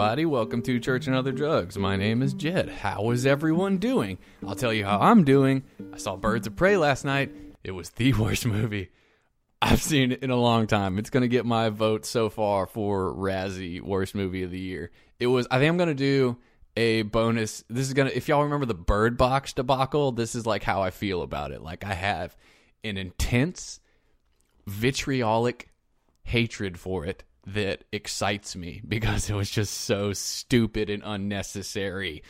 everybody? Welcome to Church and Other Drugs. My name is Jed. How is everyone doing? I'll tell you how I'm doing. I saw Birds of Prey last night. It was the worst movie I've seen in a long time. It's going to get my vote so far for Razzie Worst Movie of the Year. It was, I think I'm going to do a bonus. This is going to, if y'all remember the Bird Box debacle, this is like how I feel about it. Like I have an intense, vitriolic hatred for it that excites me because it was just so stupid and unnecessary.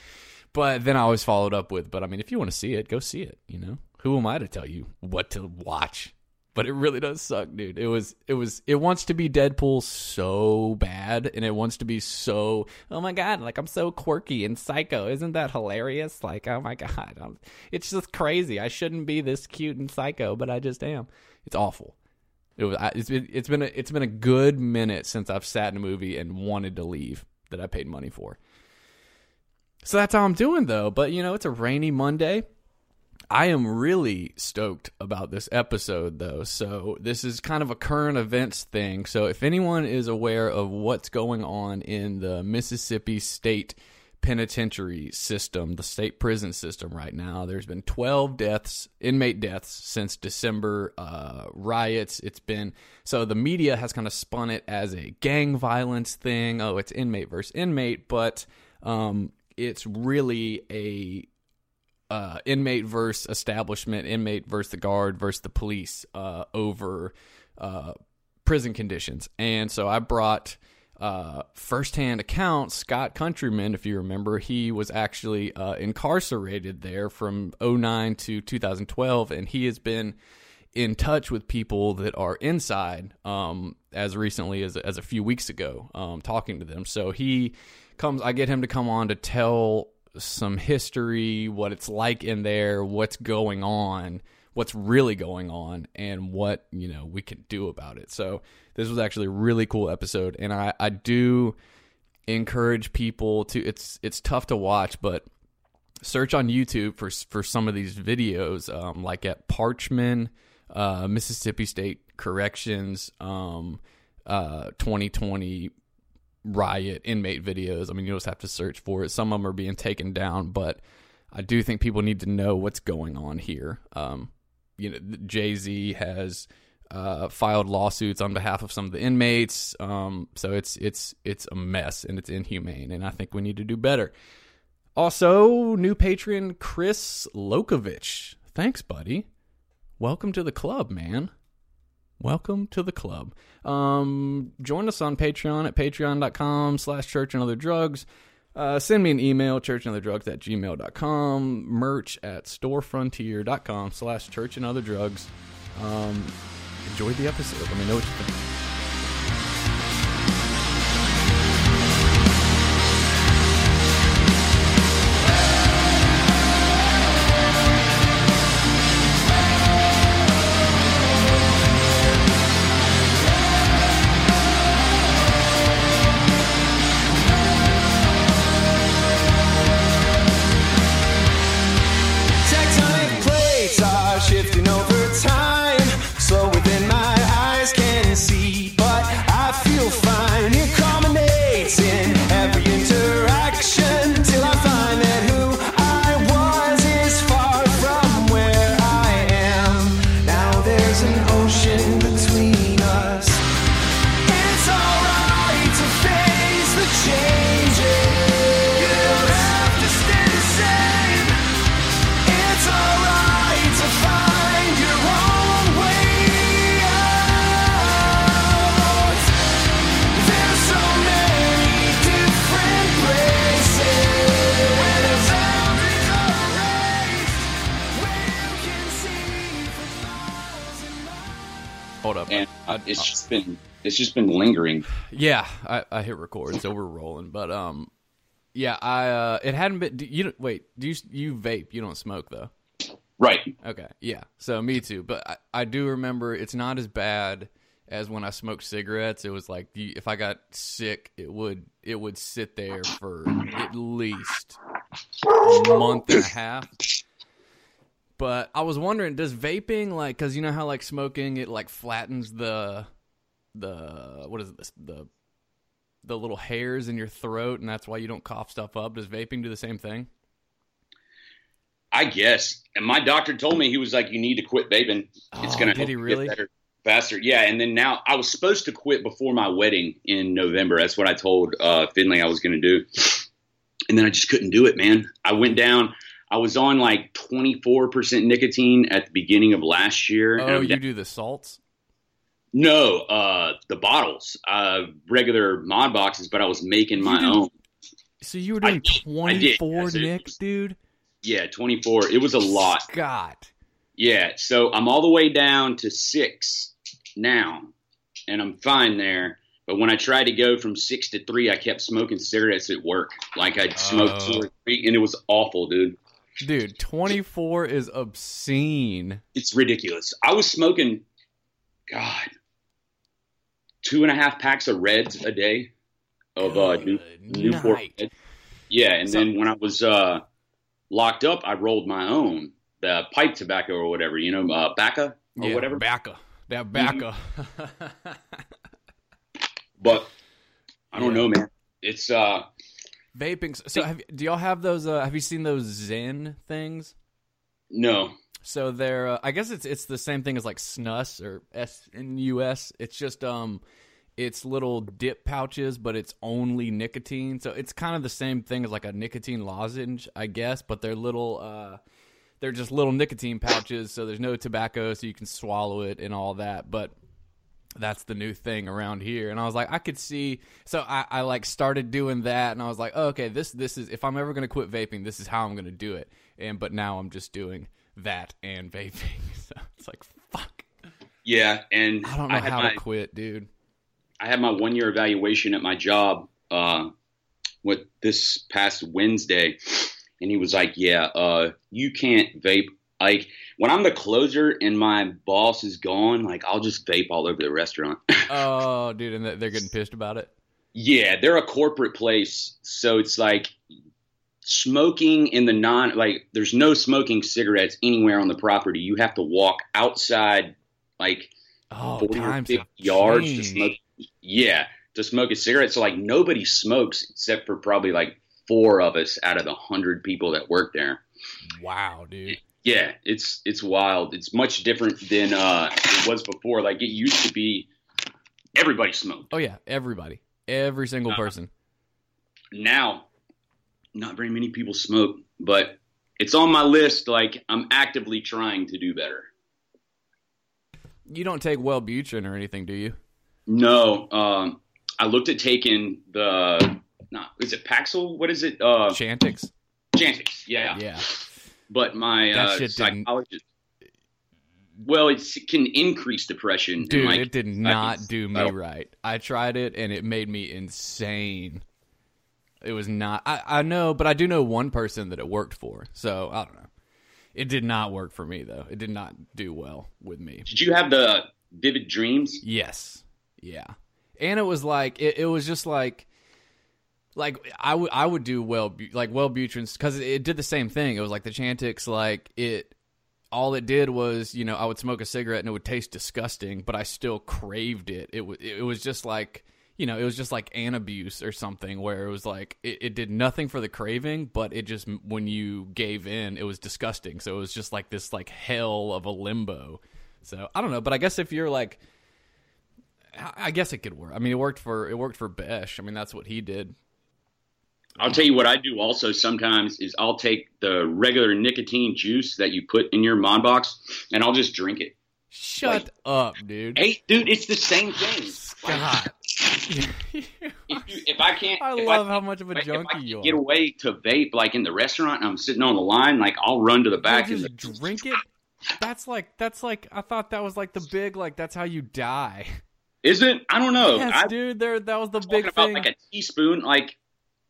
But then I always followed up with, but I mean, if you want to see it, go see it. You know, who am I to tell you what to watch? But it really does suck, dude. It was, it was, it wants to be Deadpool so bad, and it wants to be so, oh my god, like I'm so quirky and psycho. Isn't that hilarious? Like, oh my god, I'm, it's just crazy. I shouldn't be this cute and psycho, but I just am. It's awful. It was. It's been. It's been. A, it's been a good minute since I've sat in a movie and wanted to leave that I paid money for. So that's how I'm doing though. But you know, it's a rainy Monday. I am really stoked about this episode though. So this is kind of a current events thing. So if anyone is aware of what's going on in the Mississippi State penitentiary system, the state prison system right now. There's been 12 deaths, inmate deaths since December uh, riots. It's been so the media has kind of spun it as a gang violence thing. Oh, it's inmate versus inmate, but um, it's really a uh, inmate versus establishment, inmate versus the guard versus the police uh, over uh, prison conditions. And so I brought uh, firsthand account, Scott Countryman, if you remember, he was actually uh, incarcerated there from 09 to 2012, and he has been in touch with people that are inside um, as recently as, as a few weeks ago, um, talking to them. So he comes, I get him to come on to tell some history, what it's like in there, what's going on what's really going on and what you know we can do about it. So this was actually a really cool episode, and I I do encourage people to. It's it's tough to watch, but search on YouTube for for some of these videos, um, like at Parchman, uh, Mississippi State Corrections, um, uh, 2020 riot inmate videos. I mean, you just have to search for it. Some of them are being taken down, but I do think people need to know what's going on here. Um, you know, Jay Z has uh, filed lawsuits on behalf of some of the inmates. Um, so it's it's it's a mess and it's inhumane, and I think we need to do better. Also, new patron Chris Lokovich. Thanks, buddy. Welcome to the club, man. Welcome to the club. Um, join us on Patreon at patreon.com slash church and other drugs. Uh, send me an email, churchandotherdrugs at gmail.com, merch at storefrontier.com slash church and other drugs. Um, enjoy the episode. Let me know what you think. It's just been lingering. Yeah, I, I hit record, so we're rolling. But um, yeah, I uh, it hadn't been. Do you wait? Do you you vape? You don't smoke though. Right. Okay. Yeah. So me too. But I, I do remember it's not as bad as when I smoked cigarettes. It was like if I got sick, it would it would sit there for at least a month and a half. But I was wondering, does vaping like because you know how like smoking it like flattens the the what is this the the little hairs in your throat, and that's why you don't cough stuff up. Does vaping do the same thing? I guess. And my doctor told me he was like, "You need to quit vaping. It's Oh, gonna did help he really? get better faster." Yeah. And then now I was supposed to quit before my wedding in November. That's what I told uh, Finley I was going to do. And then I just couldn't do it, man. I went down. I was on like 24% nicotine at the beginning of last year. Oh, you down- do the salts? No, uh, the bottles, uh, regular mod boxes, but I was making my own. So you were doing 24 yes, Nick, was- dude? Yeah, 24. It was a lot. Scott. Yeah, so I'm all the way down to six now, and I'm fine there. But when I tried to go from six to three, I kept smoking cigarettes at work. Like I'd smoke Oh. two or three, and it was awful, dude. Dude, 24 is obscene. It's ridiculous. I was smoking, God, two and a half packs of Reds a day of uh, new, Newport. night. Yeah, and So- then when I was uh, locked up, I rolled my own, the pipe tobacco or whatever, you know, uh, Baca or yeah, whatever. Bacca. That Bacca. But I don't Yeah. know, man. It's uh Vaping. So, have, do y'all have those? Uh, have you seen those Zen things? no. So they're, uh, I guess it's it's the same thing as like snus or S in U.S. It's just um, it's little dip pouches, but it's only nicotine. So it's kind of the same thing as like a nicotine lozenge, I guess. But they're little, uh, they're just little nicotine pouches. So there's no tobacco, so you can swallow it and all that. But that's the new thing around here and i was like i could see so i, I like started doing that and i was like oh, okay this this is if i'm ever going to quit vaping this is how i'm going to do it and but now i'm just doing that and vaping. So it's like fuck. Yeah, and i don't know had how my to quit dude. I had my one year evaluation at my job uh what this past Wednesday and he was like, "Yeah, uh you can't vape. Like when I'm the closer and my boss is gone, like I'll just vape all over the restaurant." oh dude and they're getting pissed about it? Yeah, they're a corporate place, so it's like smoking in the non like there's no smoking cigarettes anywhere on the property. You have to walk outside like oh 40 or 50 have yards to smoke. Yeah, to smoke a cigarette. So like nobody smokes except for probably like four of us out of the hundred people that work there. wow dude Yeah, it's it's wild. It's much different than uh, it was before. Like it used to be, everybody smoked. oh yeah everybody every single Uh, person now not very many people smoke but it's on my list like i'm actively trying to do better. You don't take wellbutrin or anything do you? No um i looked at taking the not is it paxil? What is it? Uh chantix. Chantix yeah, yeah. But my That uh didn't- psychologist well it can increase depression and, Dude, like, it did not do me I- right. I tried it and it made me insane. It was not. I, I know, but I do know one person that it worked for. So I don't know. It did not work for me though. It did not do well with me. did you have the vivid dreams Yes. Yeah. And it was like it, it was just like like I would I would do well like Wellbutrin's because it, it did the same thing. It was like the Chantix like it all it did was you know I would smoke a cigarette and it would taste disgusting, but I still craved it. It was it was just like you know it was just like an abuse or something where it was like it, it did nothing for the craving, but it just when you gave in, it was disgusting. So it was just like this like hell of a limbo. So I don't know, but I guess if you're like I guess it could work. I mean, it worked for it worked for Besh. I mean, that's what he did. I'll tell you what I do also sometimes is I'll take the regular nicotine juice that you put in your mod box and I'll just drink it. Shut up, dude. Hey, dude, it's the same thing. Scott. If, you, if I can't, I love I, how much of a junkie you get away to vape like in the restaurant and I'm sitting on the line, like I'll run to the back and just drink it. That's like that's like I thought that was like the big like that's how you die. is it? I don't know. yes, I dude. There that was the big about thing. like a teaspoon, like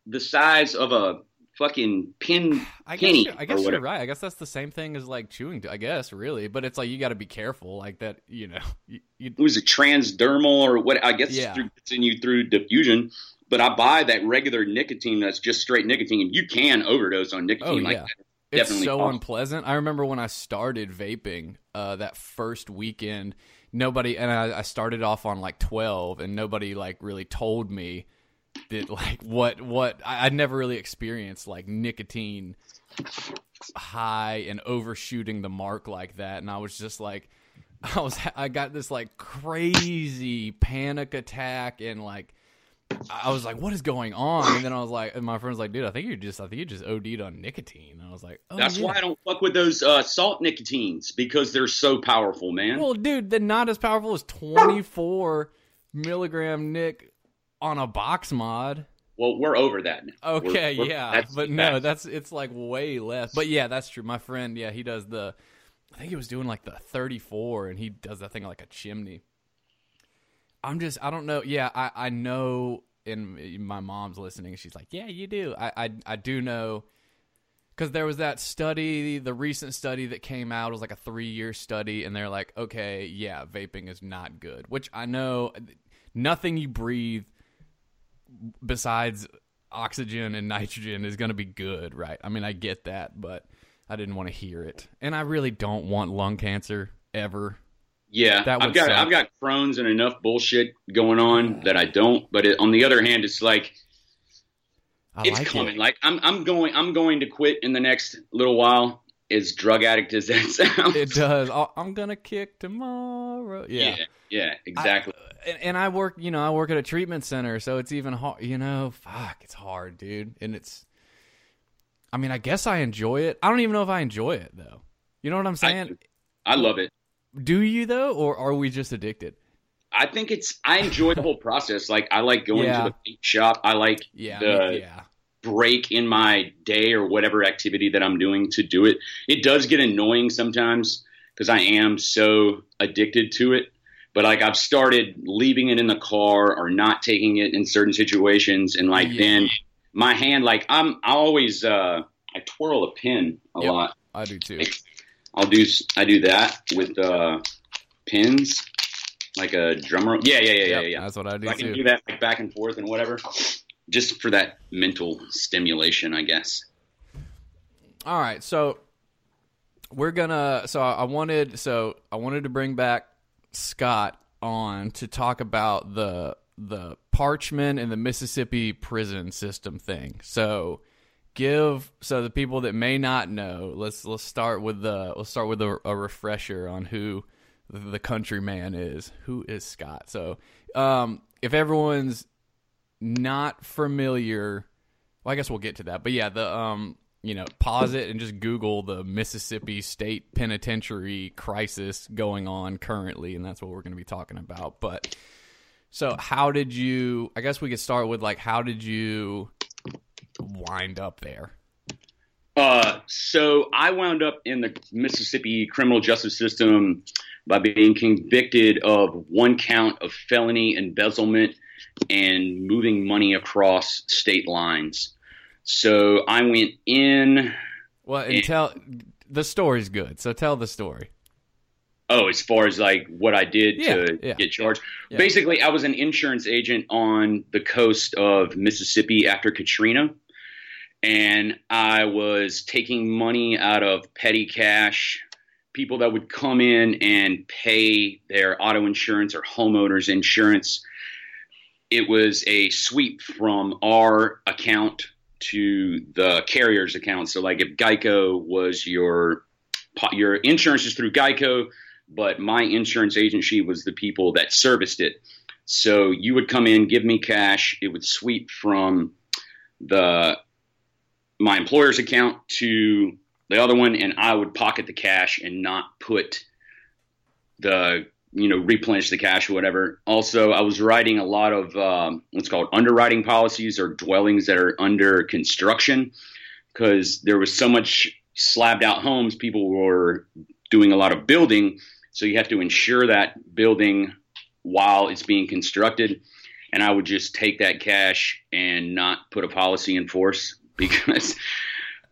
the size of a fucking pin I guess penny I guess you're right. I guess that's the same thing as like chewing. I guess really, but it's like you got to be careful like that. You know, you, you was a transdermal or what? I guess Yeah. it's, through, it's in you through diffusion. But I buy that regular nicotine that's just straight nicotine, and you can overdose on nicotine. Oh, like yeah. that. it's Definitely so possible. unpleasant. I remember when I started vaping uh, that first weekend, nobody and I, I started off on like twelve, and nobody like really told me that like what what I, I'd never really experienced like nicotine high and overshooting the mark like that, and I was just like. I was I got this like crazy panic attack and like I was like, "What is going on?" And then I was like, and my friend's like, "Dude, I think you just, I think you just OD'd on nicotine." And I was like, oh, That's yeah. why I don't fuck with those uh, salt nicotines because they're so powerful, man. Well, dude, they're not as powerful as 24 milligram Nick on a box mod. Well, we're over that now. Okay, We're- we're- yeah, but no, that's it's like way less. But yeah, that's true. My friend, yeah, he does the. I think he was doing like the 34, and he does that thing like a chimney. I'm just, I don't know. Yeah, I, I know. And my mom's listening. She's like, "Yeah, you do." I, I, I do know because there was that study, the recent study that came out it was like a three year study, and they're like, okay, yeah, vaping is not good. Which I know, nothing you breathe besides oxygen and nitrogen is going to be good, right? I mean, I get that, but I didn't want to hear it, and I really don't want lung cancer ever. Yeah, That I've got suck. I've got Crohn's and enough bullshit going on that I don't. But it, on the other hand, it's like I it's like coming. it. Like I'm I'm going I'm going to quit in the next little while. As drug addict as that sounds, It does. I'm gonna kick tomorrow. Yeah. yeah, yeah, exactly. And, and I work, you know, I work at a treatment center, so it's even hard. You know, fuck, it's hard, dude. And it's, I mean, I guess I enjoy it. I don't even know if I enjoy it though. You know what I'm saying? do. I love it. Do you though, or are we just addicted? I think it's I enjoy the whole process. Like I like going Yeah. to the vape shop. I like Yeah, the yeah, break in my day or whatever activity that I'm doing to do it. It does get annoying sometimes because I am so addicted to it. But like I've started leaving it in the car or not taking it in certain situations, and like Yeah. then my hand, like I'm, I always uh, I twirl a pin a Yep. lot. I do too. I'll do I do that with uh, pins, like a drummer. Yeah, yeah, yeah, yeah, Yep, yeah. That's what I do I can do that like back and forth and whatever, just for that mental stimulation, I guess. All right, so we're gonna. So I wanted. So I wanted to bring back Scott on to talk about the the Parchman and the Mississippi prison system thing. So give so the people that may not know. Let's let's start with the let's start with a, a refresher on who the countryman is. Who is Scott? So um, if everyone's not familiar well, I guess we'll get to that. But yeah, the um, you know, pause it and just Google the Mississippi State Penitentiary crisis going on currently, and that's what we're going to be talking about. But so, how did you? I guess we could start with like, how did you wind up there? Uh, so I wound up in the Mississippi criminal justice system by being convicted of one count of felony embezzlement and moving money across state lines. So I went in. Well, and Yeah. tell the story's good. So tell the story. Oh, as far as like what I did Yeah, to yeah. get charged. Yeah. Basically, I was an insurance agent on the coast of Mississippi after Katrina. And I was taking money out of petty cash, people that would come in and pay their auto insurance or homeowners insurance. It was a sweep from our account to the carrier's account. So, like if Geico was your your insurance is through Geico, but my insurance agency was the people that serviced it. So you would come in, give me cash, it would sweep from the my employer's account to the other one, and I would pocket the cash and not put the you know replenish the cash or whatever. Also, I was writing a lot of um, what's called underwriting policies or dwellings that are under construction because there was so much slabbed out homes. People were doing a lot of building, so you have to insure that building while it's being constructed. And I would just take that cash and not put a policy in force because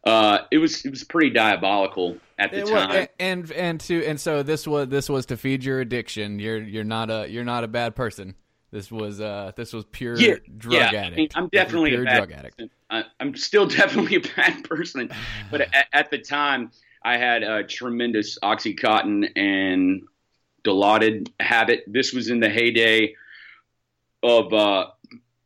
uh, it was it was pretty diabolical at the It time. and and to and so this was this was to feed your addiction. You're you're not a you're not a bad person. This was uh this was pure Yeah, drug yeah, addict. I mean, I'm definitely a bad drug addict. person. I, I'm still definitely a bad person, but at, at the time, I had a tremendous OxyContin and Dilaudid habit. This was in the heyday of uh,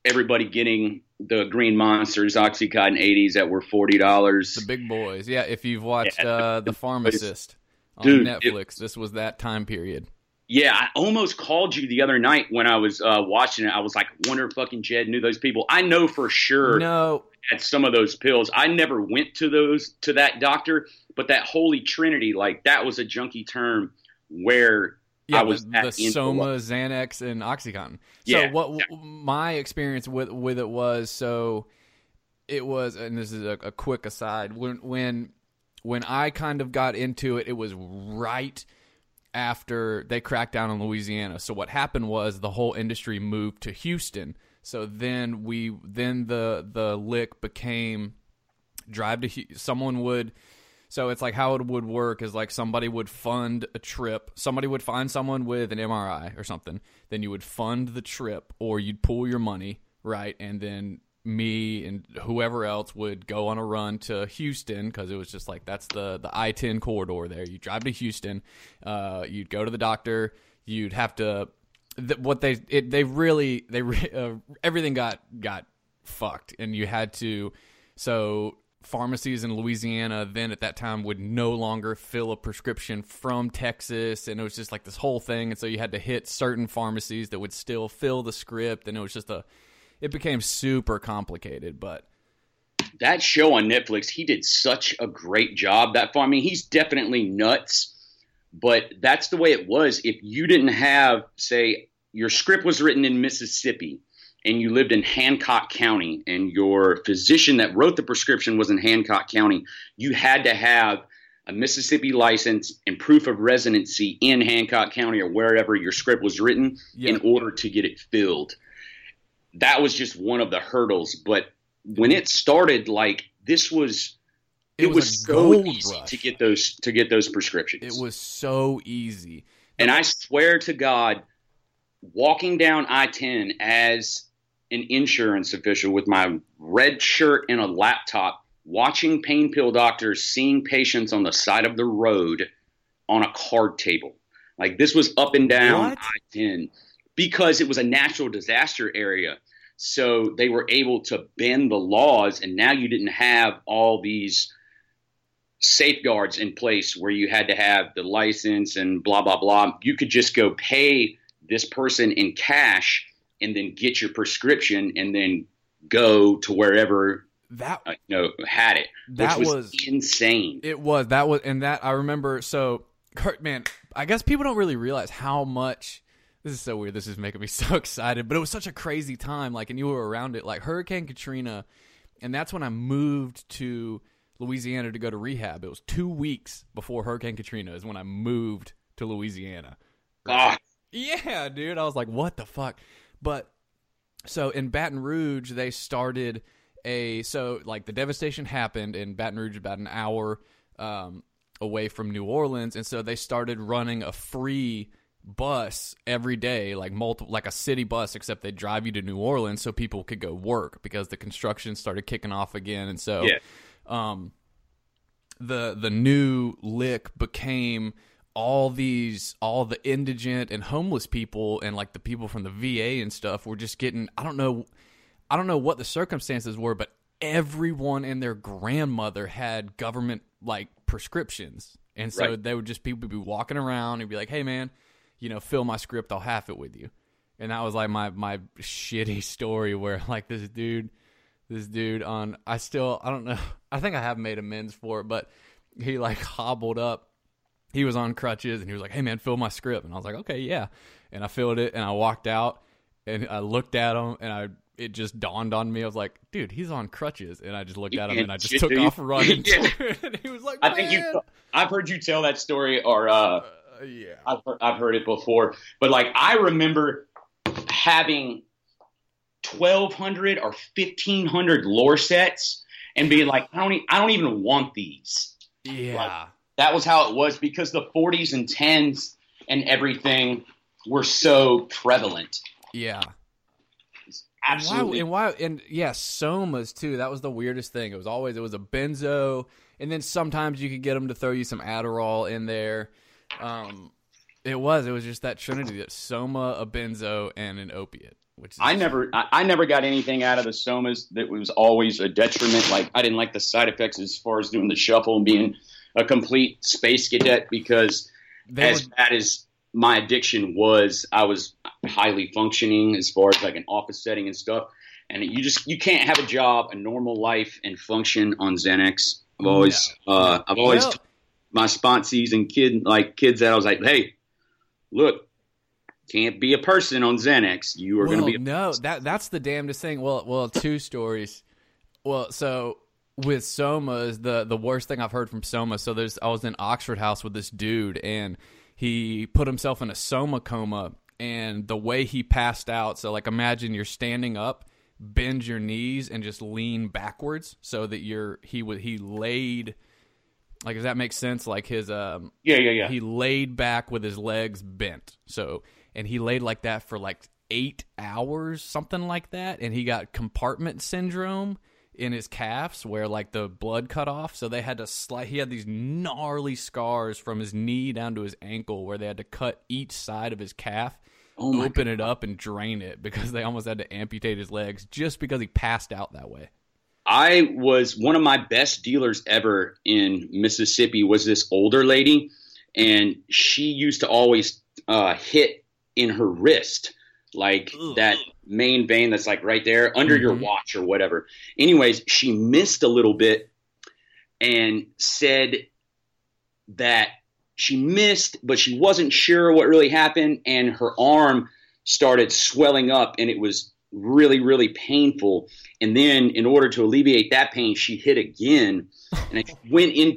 everybody getting the Green Monsters, OxyContin 80s that were forty dollars. The big boys. Yeah, if you've watched Yeah, uh, The Pharmacist on Dude, Netflix, this was that time period. Yeah, I almost called you the other night when I was uh, watching it. I was like, wonder if fucking Jed knew those people. I know for sure No, at some of those pills. I never went to those to that doctor, but that holy trinity, like that was a junkie term where yeah, I was the, the Soma, what- Xanax, and OxyContin. So Yeah, what my experience with with it was so it was, and this is a, a quick aside. When when when I kind of got into it, it was right after they cracked down on Louisiana. So what happened was the whole industry moved to Houston. So then we then the the lick became drive to someone would so it's like how it would work is like somebody would fund a trip. Somebody would find someone with an MRI or something. Then you would fund the trip or you'd pool your money, right? And then me and whoever else would go on a run to Houston because it was just like that's the the I ten corridor there. You drive to Houston, uh, you'd go to the doctor. You'd have to th- what they it, they really they re- uh, everything got got fucked and you had to so pharmacies in Louisiana then at that time would no longer fill a prescription from Texas and it was just like this whole thing and so you had to hit certain pharmacies that would still fill the script and it was just a it became super complicated but that show on Netflix, he did such a great job. That I mean, he's definitely nuts, but that's the way it was. If you didn't have, say, your script was written in Mississippi and you lived in Hancock County and your physician that wrote the prescription was in Hancock County, you had to have a Mississippi license and proof of residency in Hancock County or wherever your script was written Yeah. in order to get it filled. That was just one of the hurdles, but when it started, like this was, it, was, a so easy rush. to get those to get those prescriptions. it was so easy and I swear to God, walking down I ten as an insurance official with my red shirt and a laptop, watching pain pill doctors seeing patients on the side of the road on a card table. Like this was up and down I ten because it was a natural disaster area. So they were able to bend the laws, and now you didn't have all these safeguards in place where you had to have the license and blah blah blah. You could just go pay this person in cash and then get your prescription and then go to wherever that uh, you know had it, That which was, was- insane. It was that was and that I remember. So, man, I guess people don't really realize how much. This is so weird. This is making me so excited, but it was such a crazy time. Like, and you were around it, like Hurricane Katrina, and that's when I moved to Louisiana to go to rehab. It was two weeks before Hurricane Katrina is when I moved to Louisiana. Ah, Yeah, dude. I was like, what the fuck? But so in Baton Rouge, they started a so like the devastation happened in Baton Rouge about an hour um, away from New Orleans, and so they started running a free bus every day, like multiple, like a city bus, except they drive you to New Orleans so people could go work because the construction started kicking off again, and so Yeah. um, the the new lick became all these all the indigent and homeless people and like the people from the VA and stuff were just getting I don't know I don't know what the circumstances were but everyone and their grandmother had government like prescriptions and so Right. they would just people would be walking around and be like hey man you know fill my script I'll half it with you and that was like my my shitty story where like this dude this dude on I still I don't know I think I have made amends for it but he like hobbled up he was on crutches and he was like hey man fill my script and I was like okay yeah and I filled it and I walked out and I looked at him and I it just dawned on me I was like dude he's on crutches and I just looked at him and I just took off running Yeah. and he was like I think you. I've heard you tell that story, or uh, Uh, yeah I've heard, I've heard it before. But like, I remember having twelve hundred or fifteen hundred Lorcets, and being like, I don't, e- I don't even want these. yeah That was how it was because the forties and tens and everything were so prevalent. yeah Absolutely. And why, and why, and yeah, somas too. That was the weirdest thing. It was always it was a benzo, and then sometimes you could get them to throw you some Adderall in there. Um, it was it was just that trinity that soma, a benzo, and an opiate. Which is, I never, I, I never got anything out of the somas that was always a detriment. Like I didn't like the side effects as far as doing the shuffle and being a complete space cadet because they as were- bad as my addiction was, I was highly functioning as far as like an office setting and stuff. And you just you can't have a job, a normal life, and function on Xanax. I've always, uh, I've always Well- told my sponsees and kid like kids that I was like, hey, look, can't be a person on Xanax. You are going to be. No, that that's the damnedest thing. Well, well, two stories. Well, so with Somas, the the worst thing I've heard from Soma. So there's I was in Oxford House with this dude, and he put himself in a Soma coma, and the way he passed out. So like, imagine you're standing up, bend your knees, and just lean backwards, so that you're he would he laid. Like, does that make sense? Like his um, yeah, yeah, yeah. he laid back with his legs bent. So, and he laid like that for like eight hours, something like that. And he got compartment syndrome in his calves where like the blood cut off. So they had to slide, he had these gnarly scars from his knee down to his ankle where they had to cut each side of his calf. Oh open it up and drain it because they almost had to amputate his legs just because he passed out that way. I was one of my best dealers ever in Mississippi was this older lady, and she used to always uh, hit in her wrist, like Ugh. that main vein that's like right there under your Mhm. watch or whatever. Anyways, she missed a little bit and said that she missed, but she wasn't sure what really happened, and her arm started swelling up, and it was really, really painful. And then, in order to alleviate that pain, she hit again, and it went in.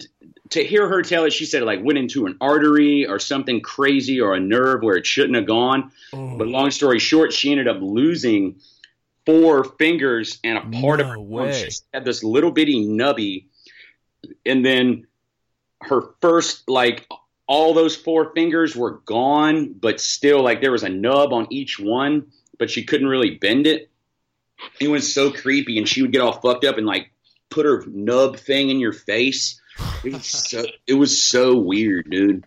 To hear her tell it, she said it like went into an artery or something crazy or a nerve where it shouldn't have gone. Oh. But long story short, she ended up losing four fingers and a part of No her arm. way. She had this little bitty nubby, and then her first like all those four fingers were gone, but still like there was a nub on each one, but she couldn't really bend it. It was so creepy, and she would get all fucked up and like put her nub thing in your face. It was so, it was so weird, dude.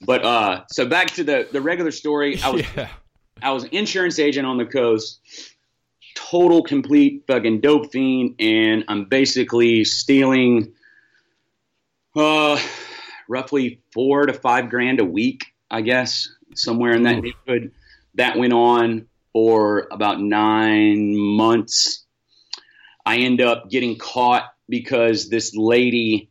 But uh, so back to the the regular story. I was yeah. I was an insurance agent on the coast, total complete fucking dope fiend, and I'm basically stealing uh roughly four to five grand a week, I guess, somewhere in that neighborhood. That went on for about nine months. I end up getting caught because this lady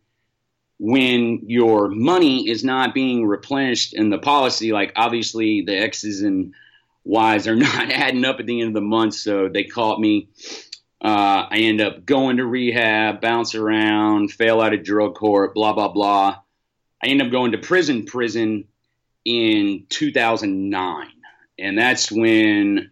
when your money is not being replenished in the policy, like obviously the X's and Y's are not adding up at the end of the month, so they caught me. Uh, I end up going to rehab, bounce around, fail out of drug court, blah blah blah. I end up going to prison, prison in 2009, and that's when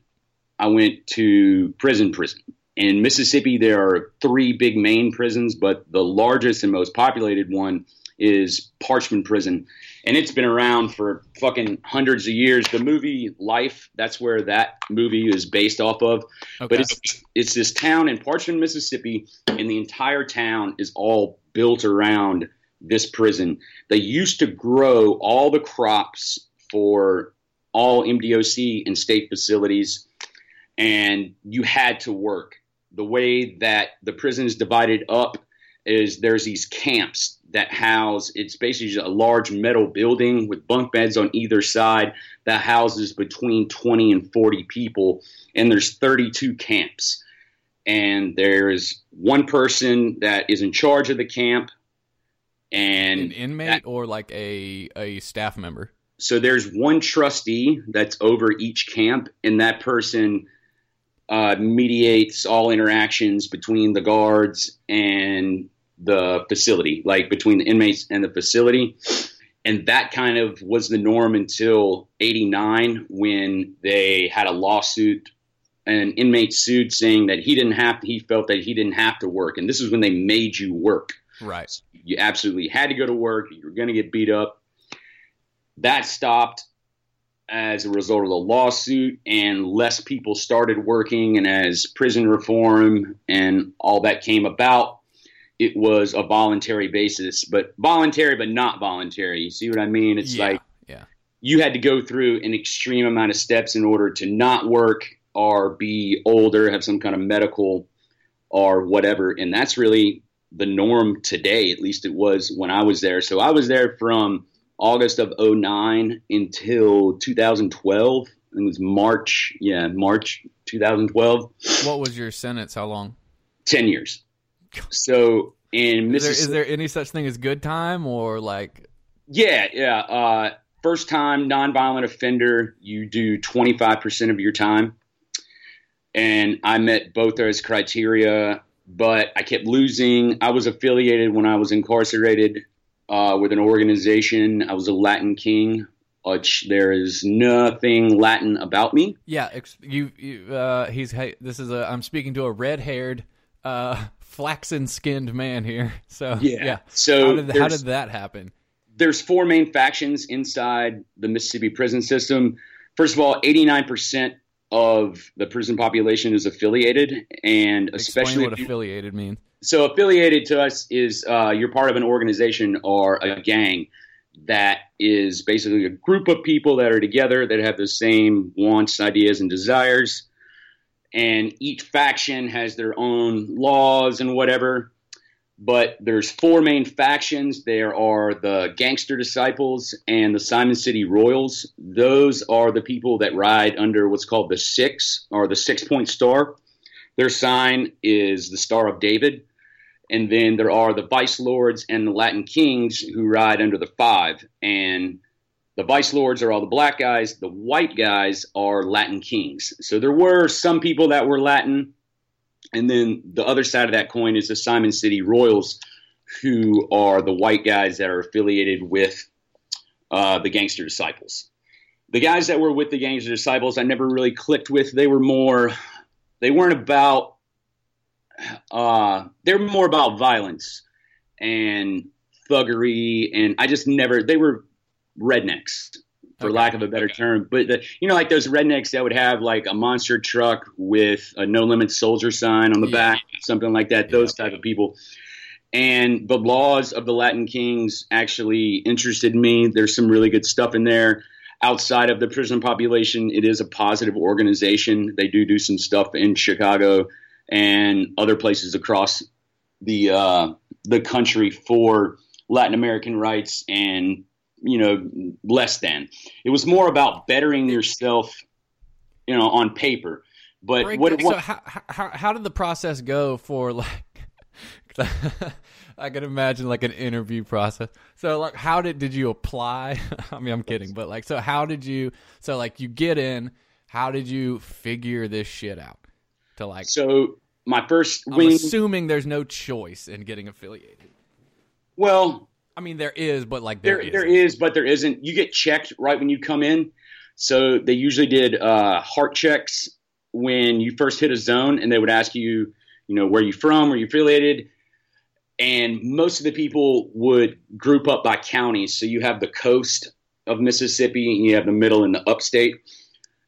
I went to prison, prison. In Mississippi, there are three big main prisons, but the largest and most populated one is Parchman Prison, and it's been around for fucking hundreds of years. The movie Life, that's where that movie is based off of. Okay. But it's it's this town in Parchman, Mississippi, and the entire town is all built around this prison. They used to grow all the crops for all MDOC and state facilities, and you had to work. The way that the prison is divided up is there's these camps that house it's basically a large metal building with bunk beds on either side that houses between 20 and 40 people and there's 32 camps and there's one person that is in charge of the camp and An inmate that- or like a a staff member. so there's one trustee that's over each camp, and that person uh, mediates all interactions between the guards and the facility, like between the inmates and the facility. And that kind of was the norm until 89 when they had a lawsuit. An inmate sued saying that he didn't have to, he felt that he didn't have to work. And this is when they made you work Right. you absolutely had to go to work. You were going to get beat up. That stopped as a result of the lawsuit, and less people started working. And as prison reform and all that came about, it was a voluntary basis, but voluntary, but not voluntary. You see what I mean? It's yeah. like yeah. you had to go through an extreme amount of steps in order to not work or be older, have some kind of medical or whatever. And that's really the norm today, at least it was when I was there. So I was there from August of 09 until 2012. it was March, yeah, March 2012. What was your sentence? How long? 10 years. So in Is Mississippi. is there any such thing as good time or like? Yeah, yeah. Uh, first time nonviolent offender, you do 25% of your time. And I met both those criteria, but I kept losing. I was affiliated when I was incarcerated uh, with an organization. I was a Latin king, which there is nothing Latin about me. Yeah, ex- you. you uh, he's. Hey, this is a. I'm speaking to a red-haired, uh, flaxen-skinned man here. So yeah. So how did how did that happen? there's four main factions inside the Mississippi prison system. First of all, 89% of the prison population is affiliated, and Explain especially what affiliated means. So affiliated to us is uh, you're part of an organization or a gang that is basically a group of people that are together that have the same wants, ideas, and desires. And each faction has their own laws and whatever. But there's four main factions. There are the Gangster Disciples and the Simon City Royals. Those are the people that ride under what's called the Six or the Six Point Star. Their sign is the Star of David. And then there are the Vice Lords and the Latin Kings who ride under the five. And the Vice Lords are all the black guys. The white guys are Latin Kings. So there were some people that were Latin. And then the other side of that coin is the Simon City Royals, who are the white guys that are affiliated with uh, the Gangster Disciples. The guys that were with the Gangster Disciples, I never really clicked with. They were more, they weren't about uh, they're more about violence and thuggery, and I just never. They were rednecks, for Okay, lack of a better okay. term. But the, you know, like those rednecks that would have like a monster truck with a no limit soldier sign on the Yeah. back, something like that. Those type of people. And the laws of the Latin Kings actually interested me. There's some really good stuff in there. Outside of the prison population, it is a positive organization. They do do some stuff in Chicago and other places across the uh, the country for Latin American rights and you know less than. It was more about bettering yourself, you know, on paper. But Break what, what so how, how how did the process go for like? I can imagine like an interview process. So like, how did did you apply? I mean, I'm kidding, but like, so how did you? So like, you get in. How did you figure this shit out? To like, so my first I'm wing. assuming there's no choice in getting affiliated. Well, I mean, there is, but like there there there is, but there isn't. You get checked right when you come in. So they usually did uh, heart checks when you first hit a zone, and they would ask you, you know, where you from, where you affiliated, and most of the people would group up by counties. So you have the coast of Mississippi, and you have the middle and the upstate.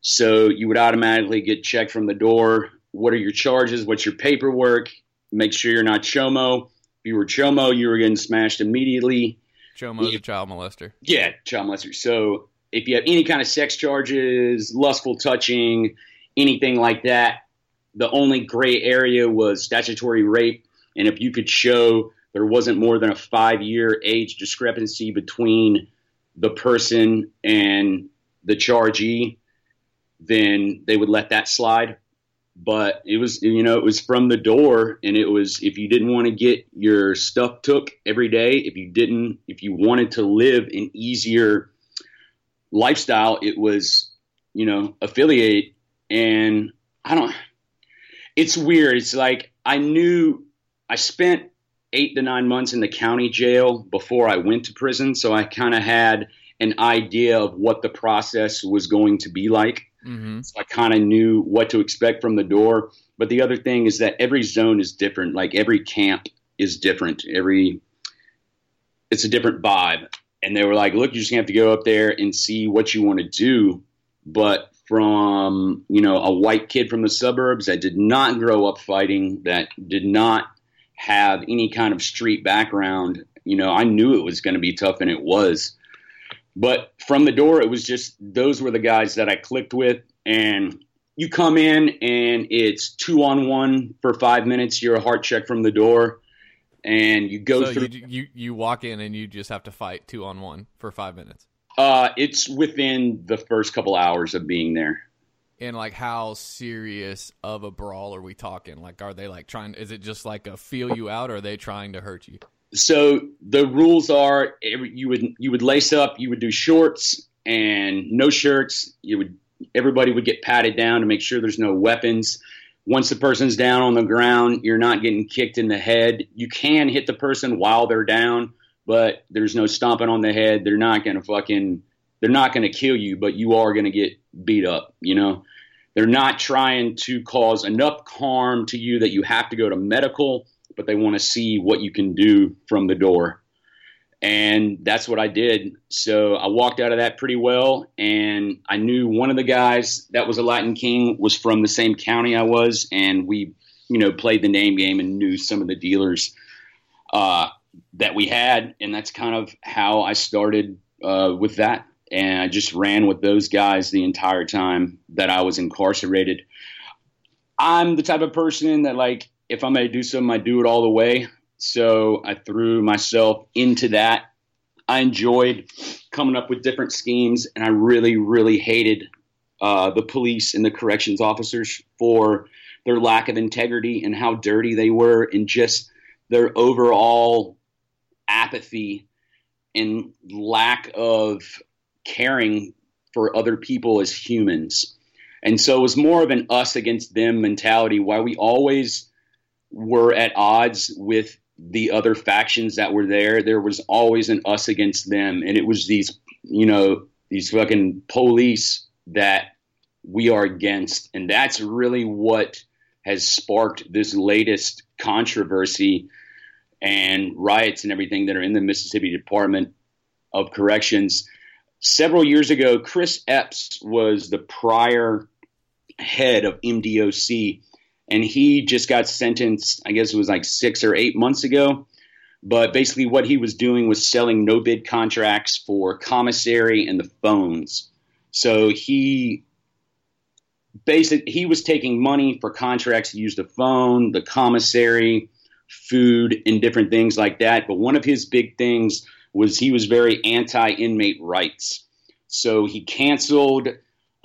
So you would automatically get checked from the door. What are your charges? What's your paperwork? Make sure you're not chomo. If you were chomo, you were getting smashed immediately. Chomo's a child molester. Yeah, child molester. So if you have any kind of sex charges, lustful touching, anything like that, the only gray area was statutory rape. And if you could show there wasn't more than a five year age discrepancy between the person and the chargee, then they would let that slide. But it was, you know, it was from the door, and it was if you didn't want to get your stuff took every day, if you didn't, if you wanted to live an easier lifestyle, it was, you know, affiliate. And I don't, it's weird. It's like I knew I spent eight to nine months in the county jail before I went to prison. So I kind of had an idea of what the process was going to be like. Mm-hmm. So I kind of knew what to expect from the door. But the other thing is that every zone is different. Like every camp is different. Every it's a different vibe. And they were like, "Look, you just have to go up there and see what you want to do." But from you know a white kid from the suburbs that did not grow up fighting, that did not have any kind of street background, you know, I knew it was going to be tough, and it was. But from the door, it was just those were the guys that I clicked with, and you come in and it's two on one for five minutes. You're a heart check from the door, and you go so through. You, you you walk in and you just have to fight two on one for five minutes. Uh, it's within the first couple hours of being there. And like, how serious of a brawl are we talking? Like, are they like trying? Is it just like a feel you out, or are they trying to hurt you? So the rules are you would you would lace up, you would do shorts and no shirts. You would everybody would get patted down to make sure there's no weapons. Once the person's down on the ground, you're not getting kicked in the head. You can hit the person while they're down, but there's no stomping on the head. They're not going to fucking they're not going to kill you, but you are going to get beat up, you know. They're not trying to cause enough harm to you that you have to go to medical, but they want to see what you can do from the door. And that's what I did. So I walked out of that pretty well. And I knew one of the guys that was a Latin King was from the same county I was. And we, you know, played the name game and knew some of the dealers uh, that we had. And that's kind of how I started uh, with that. And I just ran with those guys the entire time that I was incarcerated. I'm the type of person that, like, if I'm going to do something, I do it all the way. So I threw myself into that. I enjoyed coming up with different schemes, and I really, really hated uh, the police and the corrections officers for their lack of integrity and how dirty they were, and just their overall apathy and lack of caring for other people as humans. And so it was more of an us against them mentality, why we always were at odds with the other factions that were there. There was always an us against them, and it was these, you know, these fucking police that we are against, and that's really what has sparked this latest controversy and riots and everything that are in the Mississippi Department of Corrections. Several years ago, Chris Epps was the prior head of MDOC and he just got sentenced. I guess it was like six or eight months ago. But basically, what he was doing was selling no bid contracts for commissary and the phones. So he basically he was taking money for contracts to use the phone, the commissary, food, and different things like that. But one of his big things was he was very anti inmate rights. So he canceled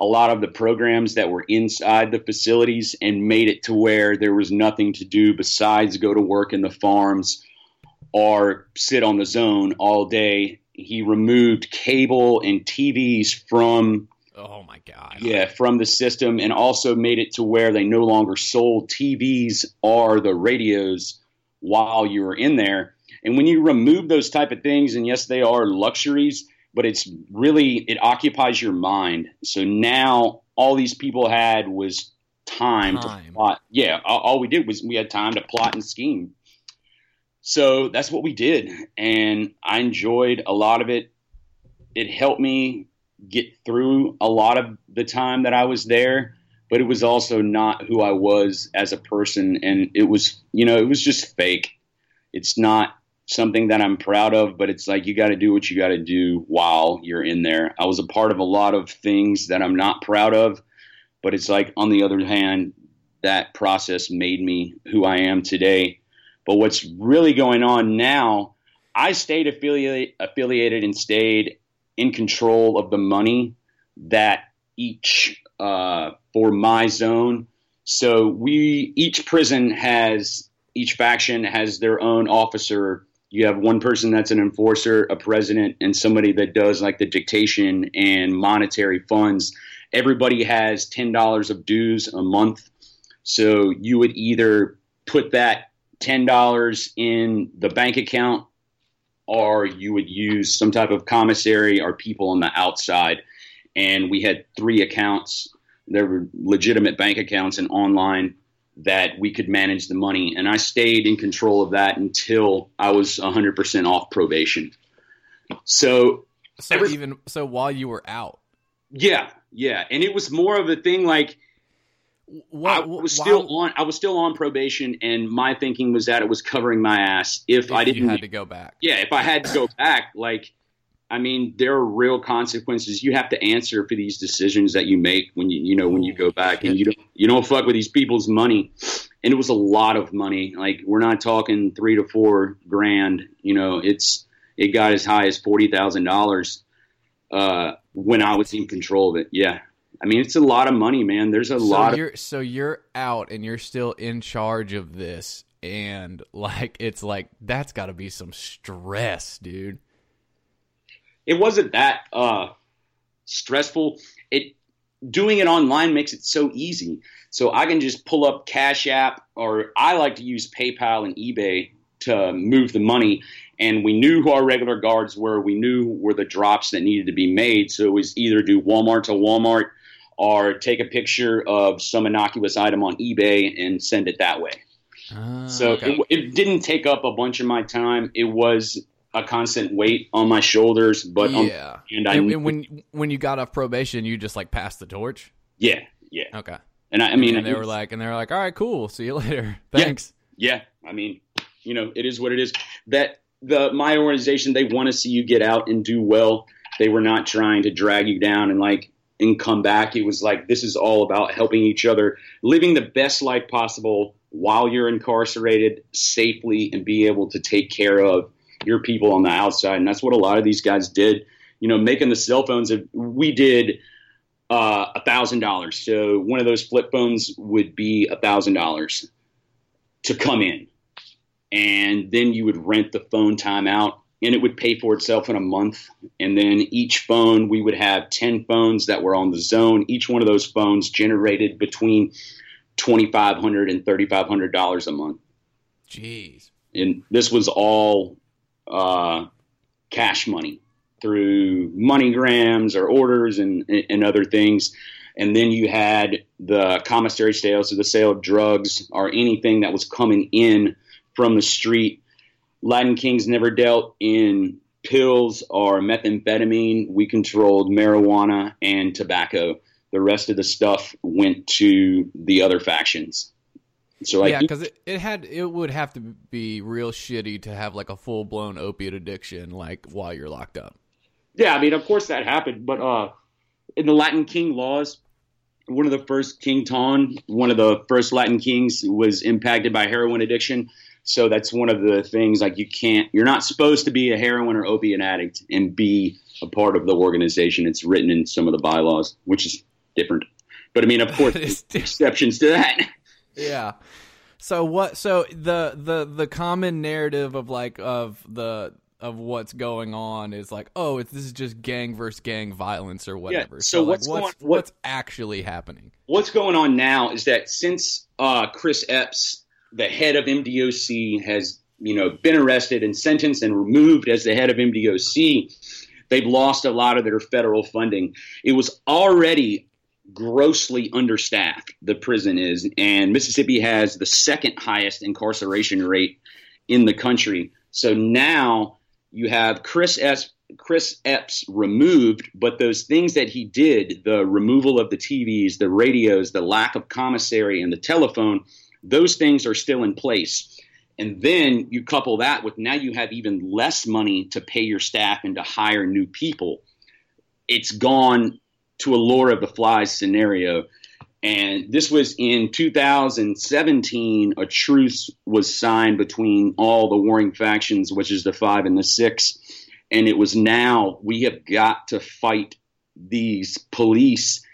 a lot of the programs that were inside the facilities and made it to where there was nothing to do besides go to work in the farms or sit on the zone all day. He removed cable and TVs from Oh my god. Yeah, from the system and also made it to where they no longer sold TVs or the radios while you were in there. And when you remove those type of things and yes they are luxuries, but it's really it occupies your mind. So now all these people had was time, Time. to plot. Yeah, all, all we did was we had time to plot and scheme. So that's what we did, and I enjoyed a lot of it. It helped me get through a lot of the time that I was there, but it was also not who I was as a person, and it was you know it was just fake. It's not something that I'm proud of, but it's like you got to do what you got to do while you're in there. I was a part of a lot of things that I'm not proud of, but it's like on the other hand, that process made me who I am today. But what's really going on now, I stayed affiliate, affiliated and stayed in control of the money that each uh, for my zone. So we each prison has each faction has their own officer you have one person that's an enforcer, a president, and somebody that does like the dictation and monetary funds. Everybody has ten dollars of dues a month, so you would either put that ten dollars in the bank account, or you would use some type of commissary or people on the outside. And we had three accounts. There were legitimate bank accounts and online that we could manage the money. And I stayed in control of that until I was 100% off probation. So, So Every- even so, while you were out, yeah, yeah. And it was more of a thing like what I was still on I was still on probation and my thinking was that it was covering my ass if, I didn't you had to go back. Yeah, if I had to go back, like I mean, there are real consequences. You have to answer for these decisions that you make when you you know when you go back and you don't you don't fuck with these people's money. And it was a lot of money. Like we're not talking three to four grand. You know, it's it got as high as forty thousand uh, dollars when I was in control of it. Yeah, I mean it's a lot of money, man. There's a so lot. You're, of so you're out and you're still in charge of this, and like it's like that's got to be some stress, dude. It wasn't that uh, stressful. It doing it online makes it so easy. So I can just pull up Cash App, or I like to use PayPal and eBay to move the money. And we knew who our regular guards were. We knew were the drops that needed to be made. So it was either do Walmart to Walmart or take a picture of some innocuous item on eBay and send it that way. Ah, So okay. it, it didn't take up a bunch of my time. It was a constant weight on my shoulders, but um, yeah. and I and, when when you got off probation, you just like passed the torch. yeah, yeah. Okay. And I, I mean, and they were like, and they were like, all right, cool, see you later. Yeah. Thanks. yeah. I mean, you know, it is what it is. That the my organization, they want to see you get out and do well. They were not trying to drag you down and like and come back. It was like this is all about helping each other, living the best life possible while you're incarcerated safely and be able to take care of your people on the outside. And that's what a lot of these guys did. You know, making the cell phones. We did uh, a thousand dollars. So one of those flip phones would be a thousand dollars to come in, and then you would rent the phone time out, and it would pay for itself in a month. And then each phone, we would have ten phones that were on the zone. Each one of those phones generated between twenty five hundred and thirty five hundred dollars a month, Jeez. and this was all uh, cash money through MoneyGrams or orders and and other things. And then you had the commissary sales, so the sale of drugs or anything that was coming in from the street. Latin Kings never dealt in pills or methamphetamine. We controlled marijuana and tobacco. The rest of the stuff went to the other factions. So like yeah, because it, it had it would have to be real shitty to have like a full blown opiate addiction like while you're locked up. Yeah, I mean, of course that happened, but uh, in the Latin King laws, one of the first King Tone, one of the first Latin kings, was impacted by heroin addiction. So that's one of the things like you can't, you're not supposed to be a heroin or opiate addict and be a part of the organization. It's written in some of the bylaws, which is different. But I mean, of course, there's exceptions to that. Yeah. So what? So the the the common narrative of like of the of what's going on is like, oh, it's, this is just gang versus gang violence or whatever. so like, what's what's going- what- what's actually happening? what's going on now is that since uh, Chris Epps, the head of MDOC, has you know been arrested and sentenced and removed as the head of MDOC, they've lost a lot of their federal funding. It was already grossly understaffed. The prison is, and Mississippi has the second highest incarceration rate in the country. So now you have Chris S. Chris Epps removed, but those things that he did, the removal of the TVs, the radios, the lack of commissary, and the telephone, those things are still in place. And then you couple that with now you have even less money to pay your staff and to hire new people. It's gone to a Lord of the Flies scenario. And this was in 2017. A truce was signed between all the warring factions, which is the five and the six. And it was now we have got to fight these police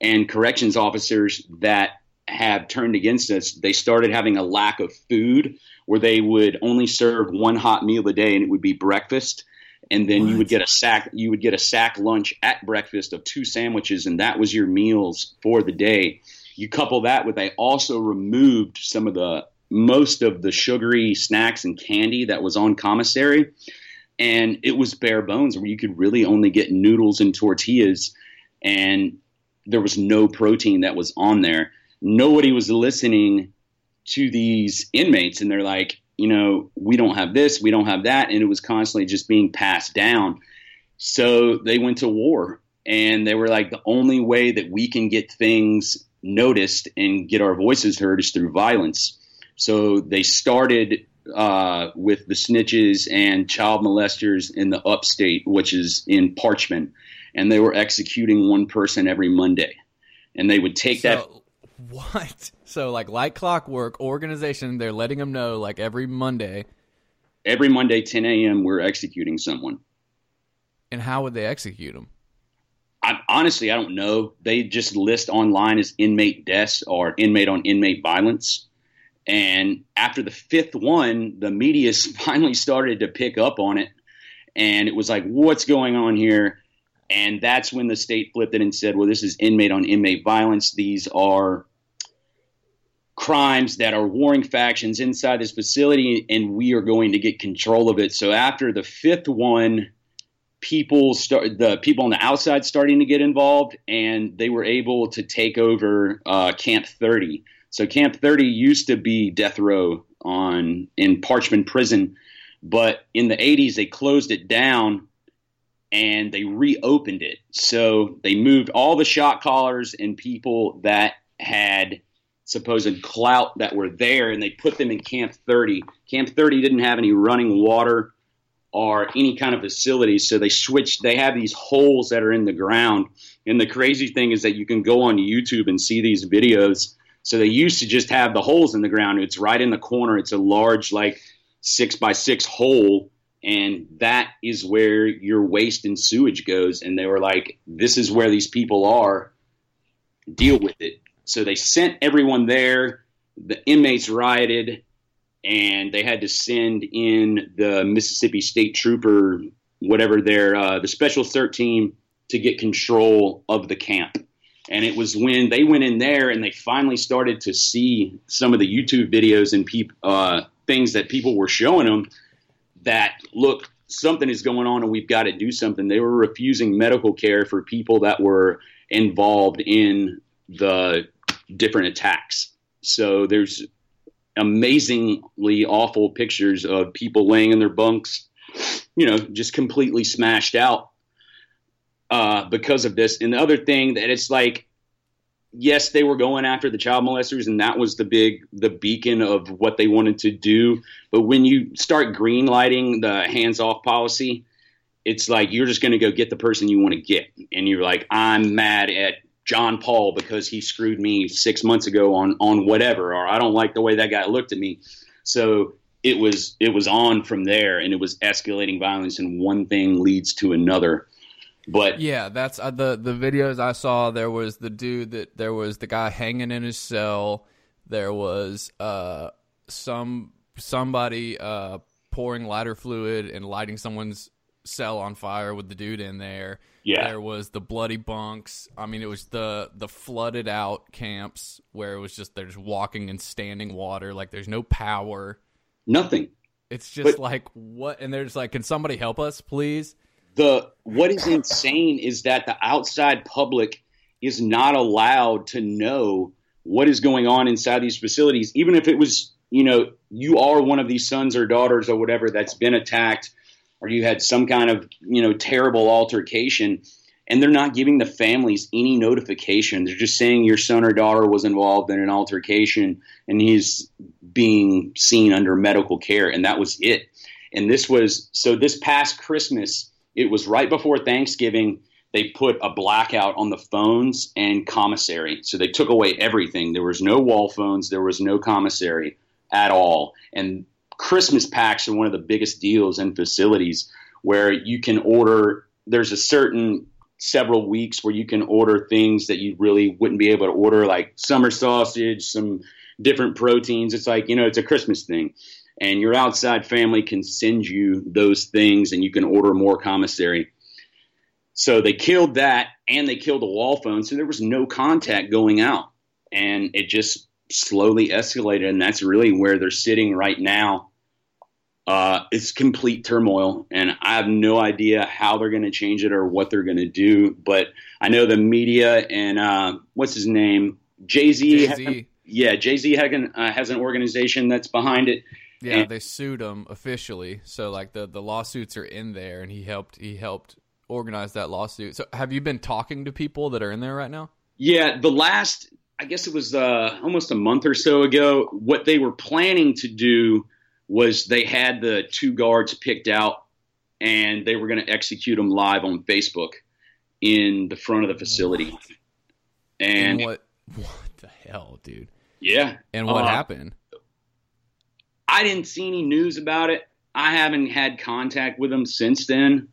and corrections officers that have turned against us. They started having a lack of food where they would only serve one hot meal a day and it would be breakfast and then you would get a sack you would get a sack lunch at breakfast of two sandwiches and that was your meals for the day. You couple that with they also removed some of the most of the sugary snacks and candy that was on commissary and it was bare bones where you could really only get noodles and tortillas and there was no protein that was on there. Nobody was listening to these inmates and they're like you know we don't have this we don't have that. And it was constantly just being passed down. So they went to war and they were like the only way that we can get things noticed and get our voices heard is through violence. So they started uh, with the snitches and child molesters in the upstate, which is in Parchman, and they were executing one person every Monday, and they would take so, that. What? So like like clockwork organization, they're letting them know like every Monday. Every Monday, 10 a.m., we're executing someone. And how would they execute them? I, honestly, I don't know. They just list online as inmate deaths or inmate on inmate violence. And after the fifth one, the media finally started to pick up on it. And it was like, what's going on here? And that's when the state flipped it and said, well, this is inmate on inmate violence. These are crimes that are warring factions inside this facility, and we are going to get control of it. So after the fifth one, people start the people on the outside starting to get involved, and they were able to take over uh, Camp 30. So Camp 30 used to be death row on in Parchman Prison, but in the 80s they closed it down and they reopened it. So they moved all the shot callers and people that had supposed clout that were there and they put them in Camp 30. Camp 30 didn't have any running water or any kind of facilities. So they switched, they have these holes that are in the ground. And the crazy thing is that you can go on YouTube and see these videos. So they used to just have the holes in the ground. It's right in the corner. It's a large, like six by six hole. And that is where your waste and sewage goes. And they were like, this is where these people are. Deal with it. So they sent everyone there. The inmates rioted and they had to send in the Mississippi State Trooper, whatever their uh, the Special CERT team, to get control of the camp. And it was when they went in there and they finally started to see some of the YouTube videos and peop, uh, things that people were showing them that look something is going on and we've got to do something. They were refusing medical care for people that were involved in the different attacks. So there's amazingly awful pictures of people laying in their bunks, you know, just completely smashed out uh, because of this. And the other thing that it's like, yes, they were going after the child molesters, and that was the big the beacon of what they wanted to do. But when you start greenlighting the hands off policy, it's like you're just going to go get the person you want to get, and you're like, I'm mad at John Paul because he screwed me six months ago on on whatever, or I don't like the way that guy looked at me. So it was it was on from there, and it was escalating violence, and one thing leads to another. But yeah, that's uh, the the videos I saw. There was the dude that there was the guy hanging in his cell. There was uh some somebody uh pouring lighter fluid and lighting someone's cell on fire with the dude in there. Yeah. There was the bloody bunks. I mean, it was the the flooded out camps where it was just they're just walking in standing water, like there's no power. Nothing. It's just but like what and there's like, can somebody help us, please? The what is insane is that the outside public is not allowed to know what is going on inside these facilities, even if it was, you know, you are one of these sons or daughters or whatever that's been attacked or you had some kind of you know terrible altercation and they're not giving the families any notification. They're just saying your son or daughter was involved in an altercation and he's being seen under medical care and that was it. And this was so this past christmas it was right before thanksgiving they put a blackout on the phones and commissary. So they took away everything. There was no wall phones. There was no commissary at all. And Christmas packs are one of the biggest deals in facilities where you can order. There's a certain several weeks where you can order things that you really wouldn't be able to order, like summer sausage, some different proteins. It's like, you know, it's a Christmas thing. And your outside family can send you those things and you can order more commissary. So they killed that and they killed the wall phone. So there was no contact going out. And it just slowly escalated. And that's really where they're sitting right now uh, it's complete turmoil, and I have no idea how they're going to change it or what they're going to do. But I know the media and uh, what's his name, Jay Z. Yeah, Jay Z uh, has an organization that's behind it. Yeah, and, they sued him officially, so like the the lawsuits are in there, and he helped he helped organize that lawsuit. So, have you been talking to people that are in there right now? Yeah, the last I guess it was uh, almost a month or so ago. What they were planning to do was they had the two guards picked out and they were going to execute them live on Facebook in the front of the facility. What? And, what? What the hell, dude? yeah, And what Uh, happened? I didn't see any news about it. I haven't had contact with them since then.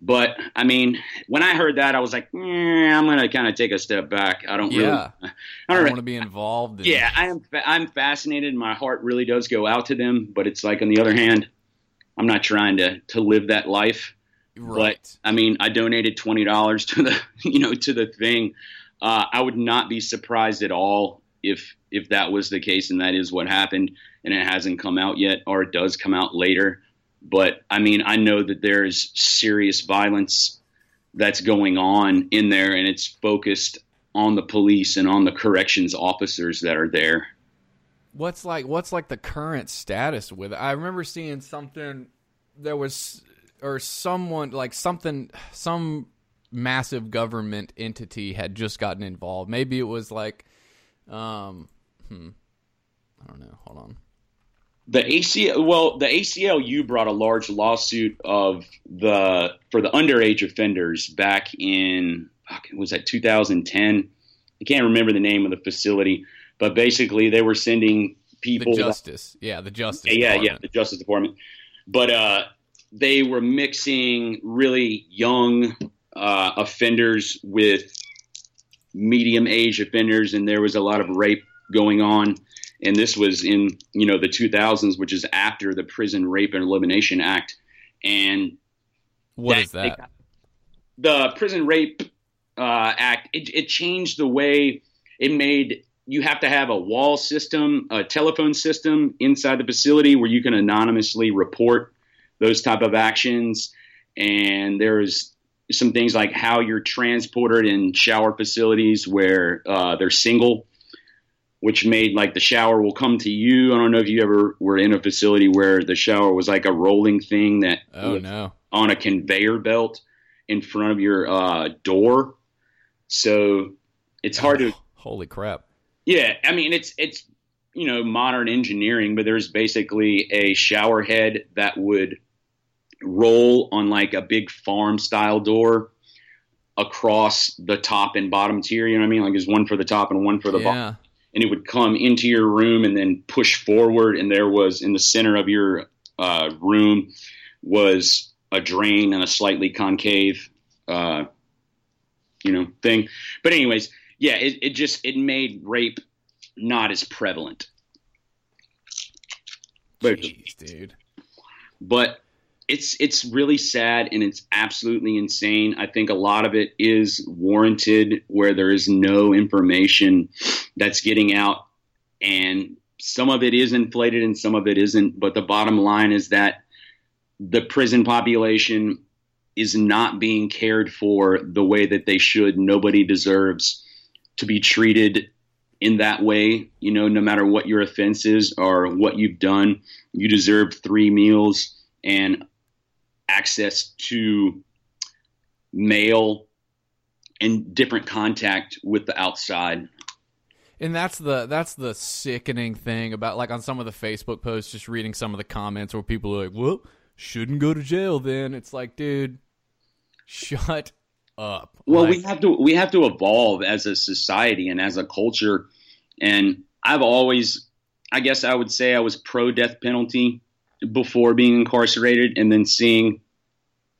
But I mean, when I heard that, I was like, eh, I'm going to kind of take a step back. I don't Yeah. really, I don't don't really want to be involved. In, Yeah, I am. I'm fascinated. My heart really does go out to them, but it's like on the other hand, I'm not trying to to live that life. right. I mean, I donated twenty dollars to the you know to the thing. Uh, I would not be surprised at all if if that was the case and that is what happened and it hasn't come out yet or it does come out later. But I mean, I know that there's serious violence that's going on in there and it's focused on the police and on the corrections officers that are there. What's like what's like the current status with it? I remember seeing something there was or someone like something some massive government entity had just gotten involved. Maybe it was like um hmm I don't know. Hold on. The ACL, well, the ACLU brought a large lawsuit of the for the underage offenders back in was that 2010? I can't remember the name of the facility, but basically they were sending people. The justice. Yeah, the justice. yeah, yeah, Department. the Justice Department. But uh, they were mixing really young uh, offenders with medium age offenders, and there was a lot of rape going on. And this was in you know the 2000s, which is after the Prison Rape and Elimination Act. And What that- is that? the Prison Rape uh, Act it, it changed the way it made you have to have a wall system, a telephone system inside the facility where you can anonymously report those type of actions. And there's some things like how you're transported in shower facilities where uh, they're single, which made like the shower will come to you. I don't know if you ever were in a facility where the shower was like a rolling thing that Oh no. on a conveyor belt in front of your uh, door. So it's hard to Holy crap. yeah, I mean it's it's you know modern engineering, but there's basically a shower head that would roll on like a big farm style door across the top and bottom tier. You know what I mean? Like there's one for the top and one for the bottom, Yeah. And it would come into your room and then push forward, and there was in the center of your uh, room was a drain and a slightly concave, uh, you know, thing. But anyways, yeah, it, it just it made rape not as prevalent. But Jeez, dude. but it's it's really sad and it's absolutely insane. I think a lot of it is warranted where there is no information that's getting out and some of it is inflated and some of it isn't, but the bottom line is that the prison population is not being cared for the way that they should. Nobody deserves to be treated in that way, you know, no matter what your offense is or what you've done, you deserve three meals and access to mail and different contact with the outside. And that's the that's the sickening thing about like on some of the Facebook posts, just reading some of the comments where people are like, "Well, shouldn't go to jail." Then it's like, dude, shut up. Well, Like, we have to we have to evolve as a society and as a culture. And I've always, I guess, I would say I was pro death penalty before being incarcerated, and then seeing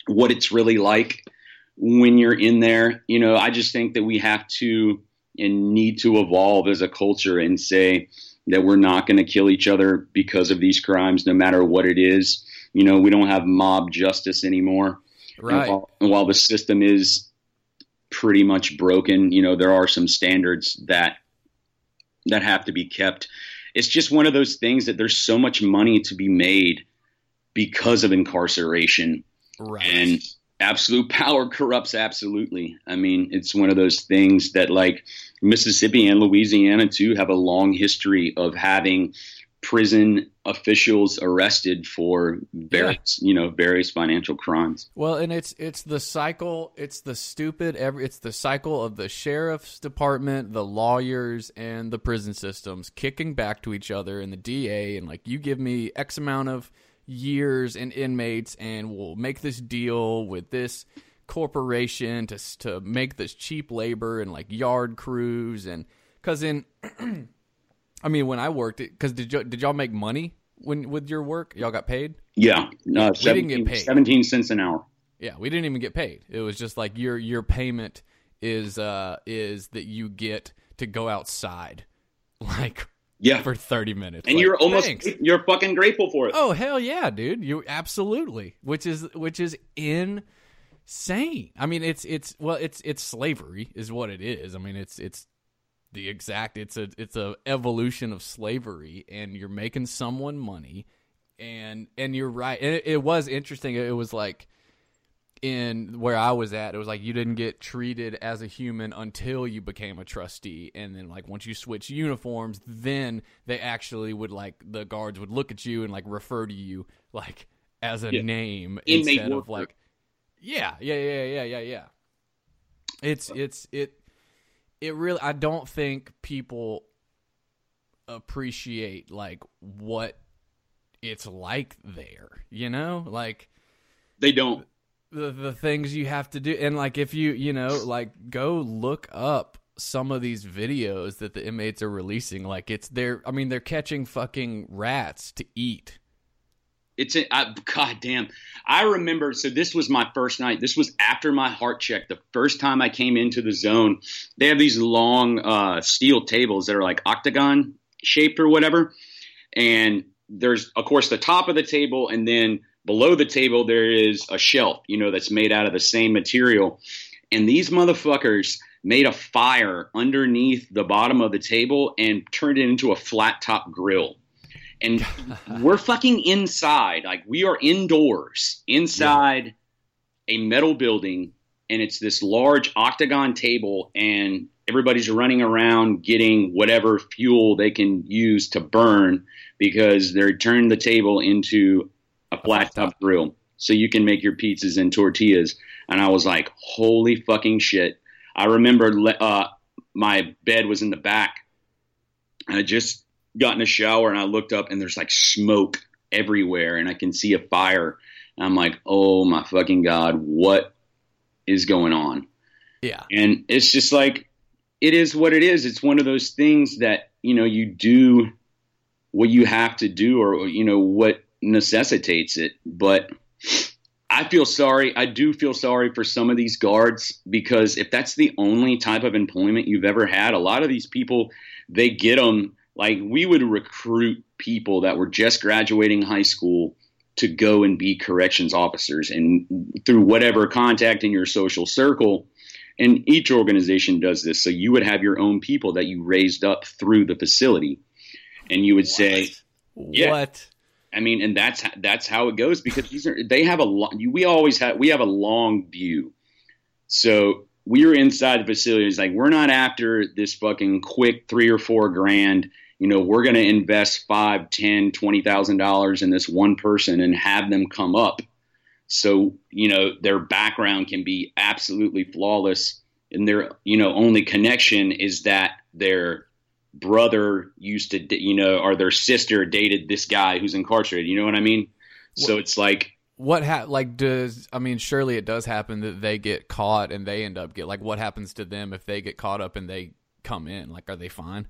what it's really like when you're in there. You know, I just think that we have to and need to evolve as a culture and say that we're not going to kill each other because of these crimes, no matter what it is. You know, we don't have mob justice anymore. And right. while, and while the system is pretty much broken, you know, there are some standards that that have to be kept. It's just one of those things that there's so much money to be made because of incarceration Right. and absolute power corrupts absolutely. I mean, it's one of those things that like Mississippi and Louisiana too have a long history of having prison officials arrested for various you know various financial crimes. Well, and it's it's the cycle. It's the stupid. Every it's the cycle of the sheriff's department, the lawyers, and the prison systems kicking back to each other, and the DA, and like you give me X amount of years and inmates, and we'll make this deal with this corporation to to make this cheap labor and like yard crews and because in I mean when I worked because did y- did y'all make money when with your work? Y'all got paid? Yeah, no, We 17, didn't get paid. 17 cents an hour. yeah we didn't even get paid. It was just like your your payment is uh is that you get to go outside. Like Yeah, for 30 minutes and Like, you're almost thanks. you're fucking grateful for it. Oh hell yeah, dude! You absolutely, which is which is insane. I mean, it's it's well, it's it's slavery is what it is. I mean, it's it's the exact it's a it's a evolution of slavery, and you're making someone money, and and you're right. And it, it was interesting. It was like in where I was at, it was like you didn't get treated as a human until you became a trustee, and then like once you switch uniforms, then they actually would like the guards would look at you and like refer to you like as a Yeah. name Inmate instead of like yeah, yeah, yeah, yeah, yeah, yeah. It's it's it it really I don't think people appreciate like what it's like there, you know? Like They don't. The the things you have to do and like if you you know like go look up some of these videos that the inmates are releasing like it's they're i mean they're catching fucking rats to eat It's a, I, God damn. I remember. So this was my first night. This was after my heart check. The first time I came into the zone, they have these long uh, steel tables that are like octagon shaped or whatever. And there's, of course, the top of the table, and then below the table there is a shelf. You know, that's made out of the same material. And these motherfuckers made a fire underneath the bottom of the table and turned it into a flat top grill and we're fucking inside like we are indoors inside a metal building and it's this large octagon table and everybody's running around getting whatever fuel they can use to burn because they're turning the table into a flat top grill so you can make your pizzas and tortillas and i was like holy fucking shit i remember uh, my bed was in the back I just got in a shower and I looked up and there's like smoke everywhere and I can see a fire. And I'm like, oh my fucking God, what is going on? yeah And it's just like, it is what it is. It's one of those things that, you know, you do what you have to do or, you know, what necessitates it. But I feel sorry. I do feel sorry for some of these guards because if that's the only type of employment you've ever had, a lot of these people, they get them like we would recruit people that were just graduating high school to go and be corrections officers and through whatever contact in your social circle and each organization does this so you would have your own people that you raised up through the facility and you would say Yeah. what I mean, and that's that's how it goes because these are they have a long. We always have we have a long view. So we're inside the facility. It's like we're not after this fucking quick three or four grand. You know, we're going to invest five, ten, twenty thousand dollars in this one person and have them come up. So you know their background can be absolutely flawless, and their you know only connection is that their brother used to, you know, or their sister dated this guy who's incarcerated. You know what I mean? So it's like, what ha- like does i mean surely it does happen that they get caught and they end up get like what happens to them if they get caught up and they come in like are they fine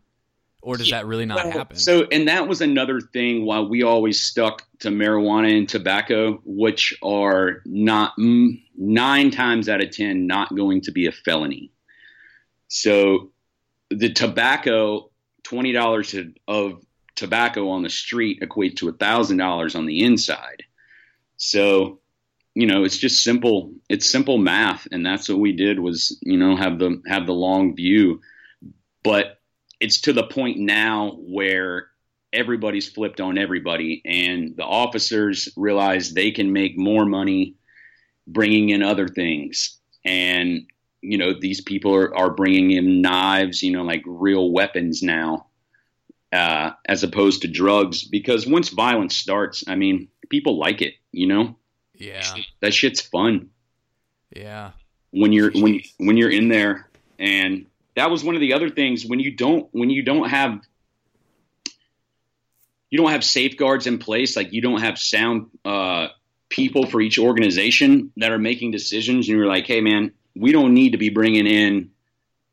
or does Yeah, that really not well, happen So, and that was another thing why we always stuck to marijuana and tobacco, which are not mm, nine times out of 10 not going to be a felony. So the tobacco, $20 of tobacco on the street equates to $1,000 on the inside. So, you know, it's just simple. It's simple math. And that's what we did was, you know, have the, have the long view, but it's to the point now where everybody's flipped on everybody and the officers realize they can make more money bringing in other things and you know these people are, are bringing in knives you know like real weapons now uh, as opposed to drugs. Because once violence starts, I mean, people like it. You know, Yeah. that shit's fun Yeah. when you're when when you're in there. And that was one of the other things when you don't when you don't have you don't have safeguards in place, like you don't have sound uh, people for each organization that are making decisions, and you're like, hey man, we don't need to be bringing in,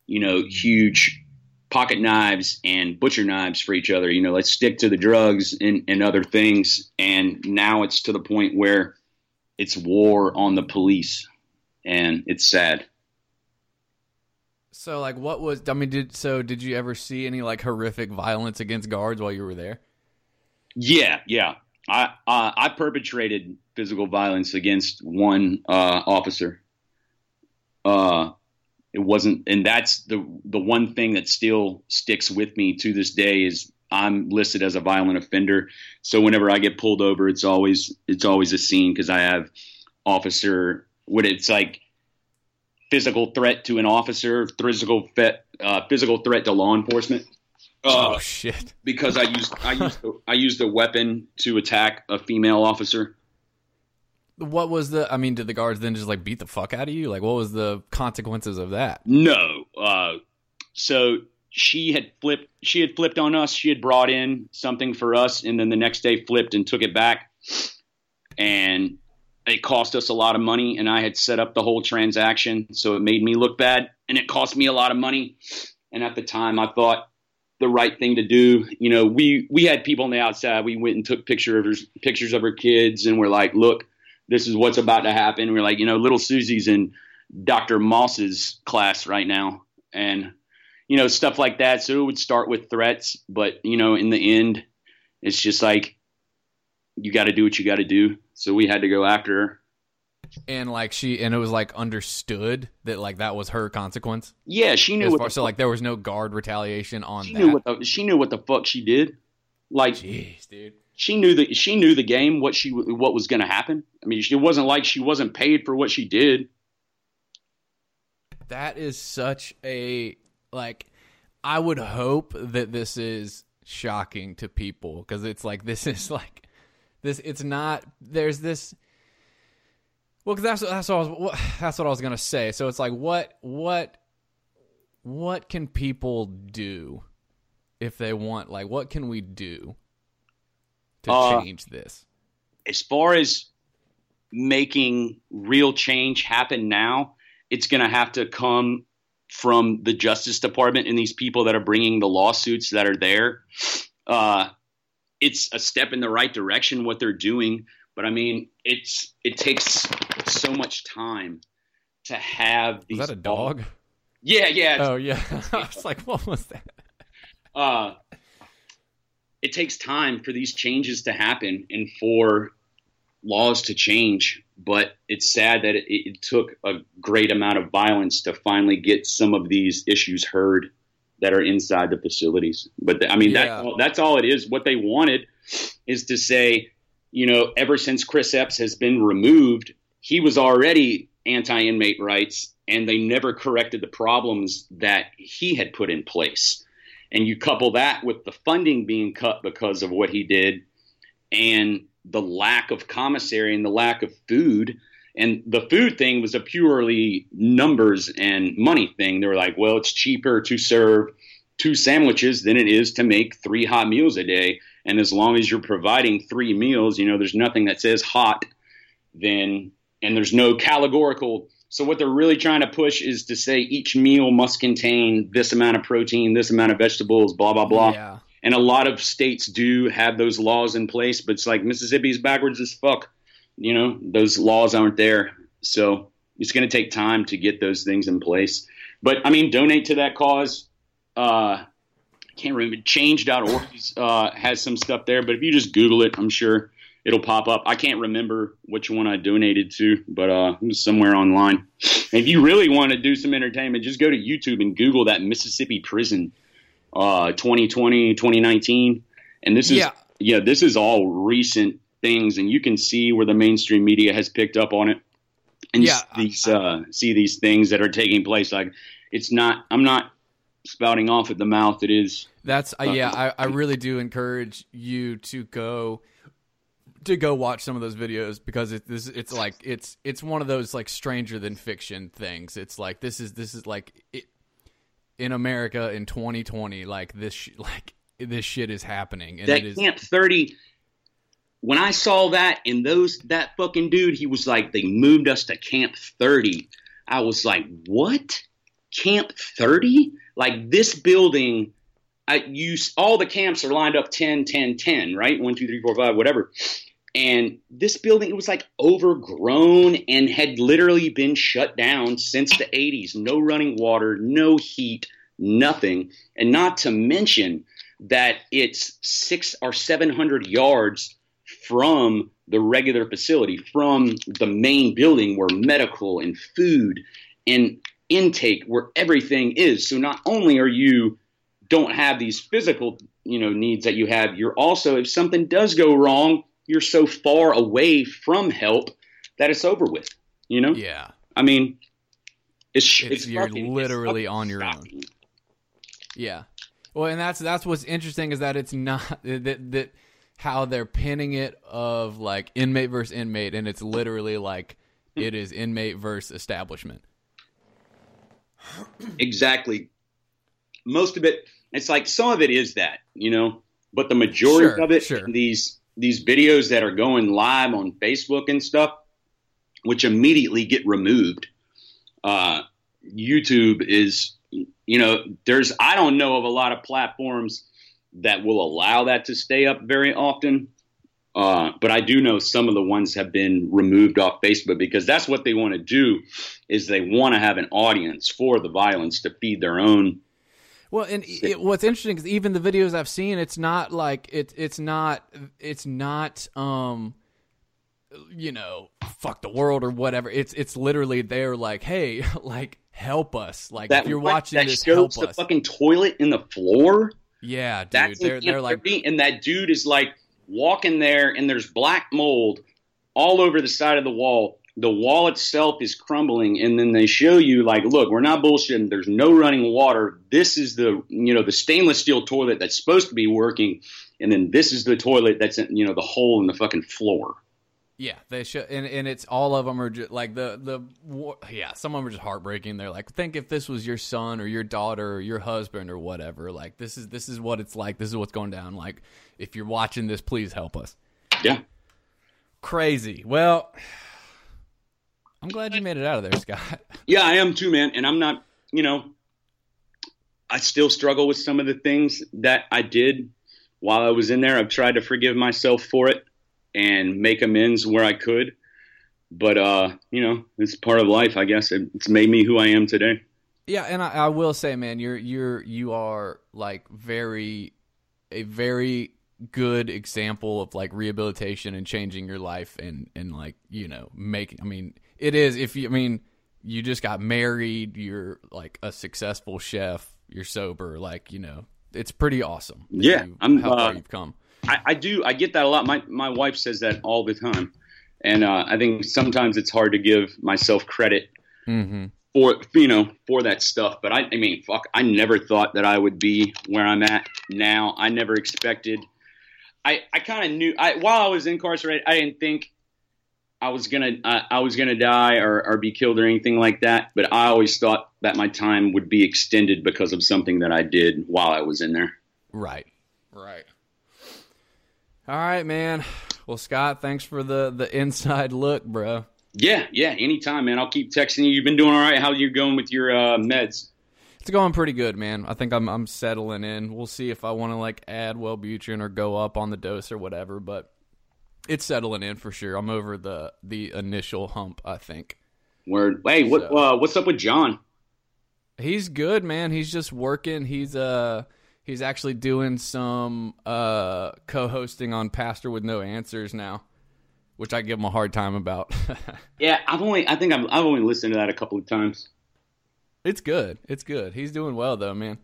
you know, huge pocket knives and butcher knives for each other. You know, let's stick to the drugs and, and other things. And now it's to the point where it's war on the police, and it's sad. So like what was I mean did so did you ever see any like horrific violence against guards while you were there? Yeah, yeah. I uh, I perpetrated physical violence against one uh, officer. Uh, it wasn't, and that's the the one thing that still sticks with me to this day is I'm listed as a violent offender. So whenever I get pulled over, it's always it's always a scene because I have officer what it's like physical threat to an officer, physical fe- uh, physical threat to law enforcement. Uh, oh shit. because I used I used I used a weapon to attack a female officer. What was the I mean did the guards then just like beat the fuck out of you? Like what was the consequences of that? No, uh, so she had flipped. She had flipped on us. She had brought in something for us, and then the next day flipped and took it back, and it cost us a lot of money. And I had set up the whole transaction, so it made me look bad, and it cost me a lot of money. And at the time, I thought the right thing to do. You know, we we had people on the outside. We went and took pictures pictures of her kids, and we're like, look, this is what's about to happen. We're like, you know, little Susie's in Dr. Moss's class right now, and you know, stuff like that. So it would start with threats, but you know, in the end, it's just like you got to do what you got to do. So we had to go after her. And like she and it was like understood that like that was her consequence. Yeah, she knew far, so like there was no guard retaliation on she that. knew what the she knew what the fuck she did. Like Jeez, dude. She knew the she knew the game, what she what was going to happen. I mean, it wasn't like she wasn't paid for what she did. That is such a like I would hope that this is shocking to people because it's like this is like this it's not there's this well cause that's that's what I was that's what I was going to say so it's like what what what can people do if they want like what can we do to Uh, change this as far as making real change happen now, it's going to have to come from the Justice Department and these people that are bringing the lawsuits that are there. Uh, it's a step in the right direction what they're doing, but I mean, it's it takes so much time to have these. is that a dog Yeah, yeah. oh yeah I was like what was that uh, it takes time for these changes to happen and for laws to change. But it's sad that it, it took a great amount of violence to finally get some of these issues heard that are inside the facilities. But I mean, Yeah. that's, all, that's all it is. What they wanted is to say, you know, ever since Chris Epps has been removed, he was already anti inmate rights, and they never corrected the problems that he had put in place. And you couple that with the funding being cut because of what he did, and the lack of commissary and the lack of food. And the food thing was a purely numbers and money thing. They were like, well, it's cheaper to serve two sandwiches than it is to make three hot meals a day. And as long as you're providing three meals, you know, there's nothing that says hot, then, and there's no categorical. So what they're really trying to push is to say each meal must contain this amount of protein, this amount of vegetables, blah, blah, blah. yeah And a lot of states do have those laws in place, but it's like Mississippi's backwards as fuck. You know, those laws aren't there. So it's going to take time to get those things in place. But I mean, donate to that cause. Uh, I can't remember. Change.org uh, has some stuff there, but if you just Google it, I'm sure it'll pop up. I can't remember which one I donated to, but uh, it was somewhere online. And if you really want to do some entertainment, just go to YouTube and Google that Mississippi prison uh, 2020, 2019. And this is, Yeah. yeah, this is all recent things, and you can see where the mainstream media has picked up on it. And Yeah, see these uh, see these things that are taking place. Like it's not. I'm not spouting off at the mouth. It is. That's uh, yeah. I, I really do encourage you to go to go watch some of those videos because it, this it's like it's it's one of those like stranger than fiction things. It's like this is this is like it, in America in 2020 like this sh- like this shit is happening and that it is Camp 30 when I saw that and those that fucking dude, he was like, they moved us to Camp 30. I was like, what? Camp 30? Like this building, I use all the camps are lined up 10, 10, 10, right? 1, 2, 3, 4, 5, whatever. And this building, it was like overgrown and had literally been shut down since the 80s. No running water, no heat, nothing. And not to mention that it's six or 700 yards from the regular facility, from the main building where medical and food and intake, where everything is. So not only are you don't have these physical, you know, needs that you have, you're also if something does go wrong, you're so far away from help that it's over with. You know? yeah. I mean, it's, It's- it's, you're fucking- literally fucking on your own. Yeah. Well, and that's that's what's interesting is that it's not that that how they're pinning it of like inmate versus inmate, and it's literally like it is inmate versus establishment. Exactly. Most of it, it's like some of it is that, you know, but the majority Sure, of it, sure. these these videos that are going live on Facebook and stuff, which immediately get removed. Uh, YouTube is, you know, there's I don't know of a lot of platforms that will allow that to stay up very often. Uh, but I do know some of the ones have been removed off Facebook because that's what they want to do is they want to have an audience for the violence to feed their own. Well, and it, what's interesting is even the videos I've seen, it's not like it. It's not. It's not. Um, you know, fuck the world or whatever. It's it's literally they're like, hey, like help us. Like That if you're watching that this, shows the us. fucking toilet in the floor. yeah, dude. That's they're they're like and that dude is like walking there, and there's black mold all over the side of the wall. The wall itself is crumbling, and then they show you like, look, we're not bullshitting. There's no running water. This is the you know the stainless steel toilet that's supposed to be working, and then this is the toilet that's in, you know the hole in the fucking floor. Yeah, they should, and and it's all of them are just like the the yeah. Some of them are just heartbreaking. They're like, think if this was your son or your daughter or your husband or whatever. Like this is this is what it's like. This is what's going down. Like if you're watching this, please help us. Yeah. Crazy. Well, I'm glad you made it out of there, Scott. Yeah, I am too, man. And I'm not, you know, I still struggle with some of the things that I did while I was in there. I've tried to forgive myself for it and make amends where I could. But, uh, you know, it's part of life, I guess. It's made me who I am today. Yeah, and I, I will say, man, you're you're you are like very a very good example of like rehabilitation and changing your life and and like you know making. I mean, it is if you. I mean, you just got married. You're like a successful chef. You're sober. Like you know, it's pretty awesome. Yeah, you- I'm, how far uh, you've come. I, I do. I get that a lot. My my wife says that all the time, and uh, I think sometimes it's hard to give myself credit Mm-hmm. for you know for that stuff. But I, I mean, fuck, I never thought that I would be where I'm at now. I never expected. I I kind of knew. I while I was incarcerated, I didn't think I was gonna I, I was gonna die or, or be killed or anything like that. But I always thought that my time would be extended because of something that I did while I was in there. Right. Right. All right, man. Well, Scott, thanks for the the inside look, bro. Yeah, yeah. Anytime, man. I'll keep texting you. You've been doing all right. How you going with your uh, meds? It's going pretty good, man. I think I'm I'm settling in. We'll see if I want to like add Wellbutrin or go up on the dose or whatever, but it's settling in for sure. I'm over the the initial hump. I think Word. Hey, what So- uh, what's up with John? he's good, man. He's just working. He's uh he's actually doing some uh co-hosting on Pastor with No Answers now, which I give him a hard time about. Yeah, I've only I think I've, I've only listened to that a couple of times. it's good. It's good. He's doing well though, man.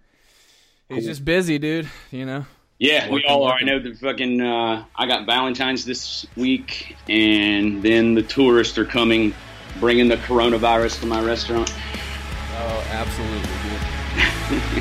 He's Cool. just busy, dude. You know. Yeah, we all are. I know the fucking. Uh, I got Valentine's this week, and then the tourists are coming, bringing the coronavirus to my restaurant. Oh, absolutely,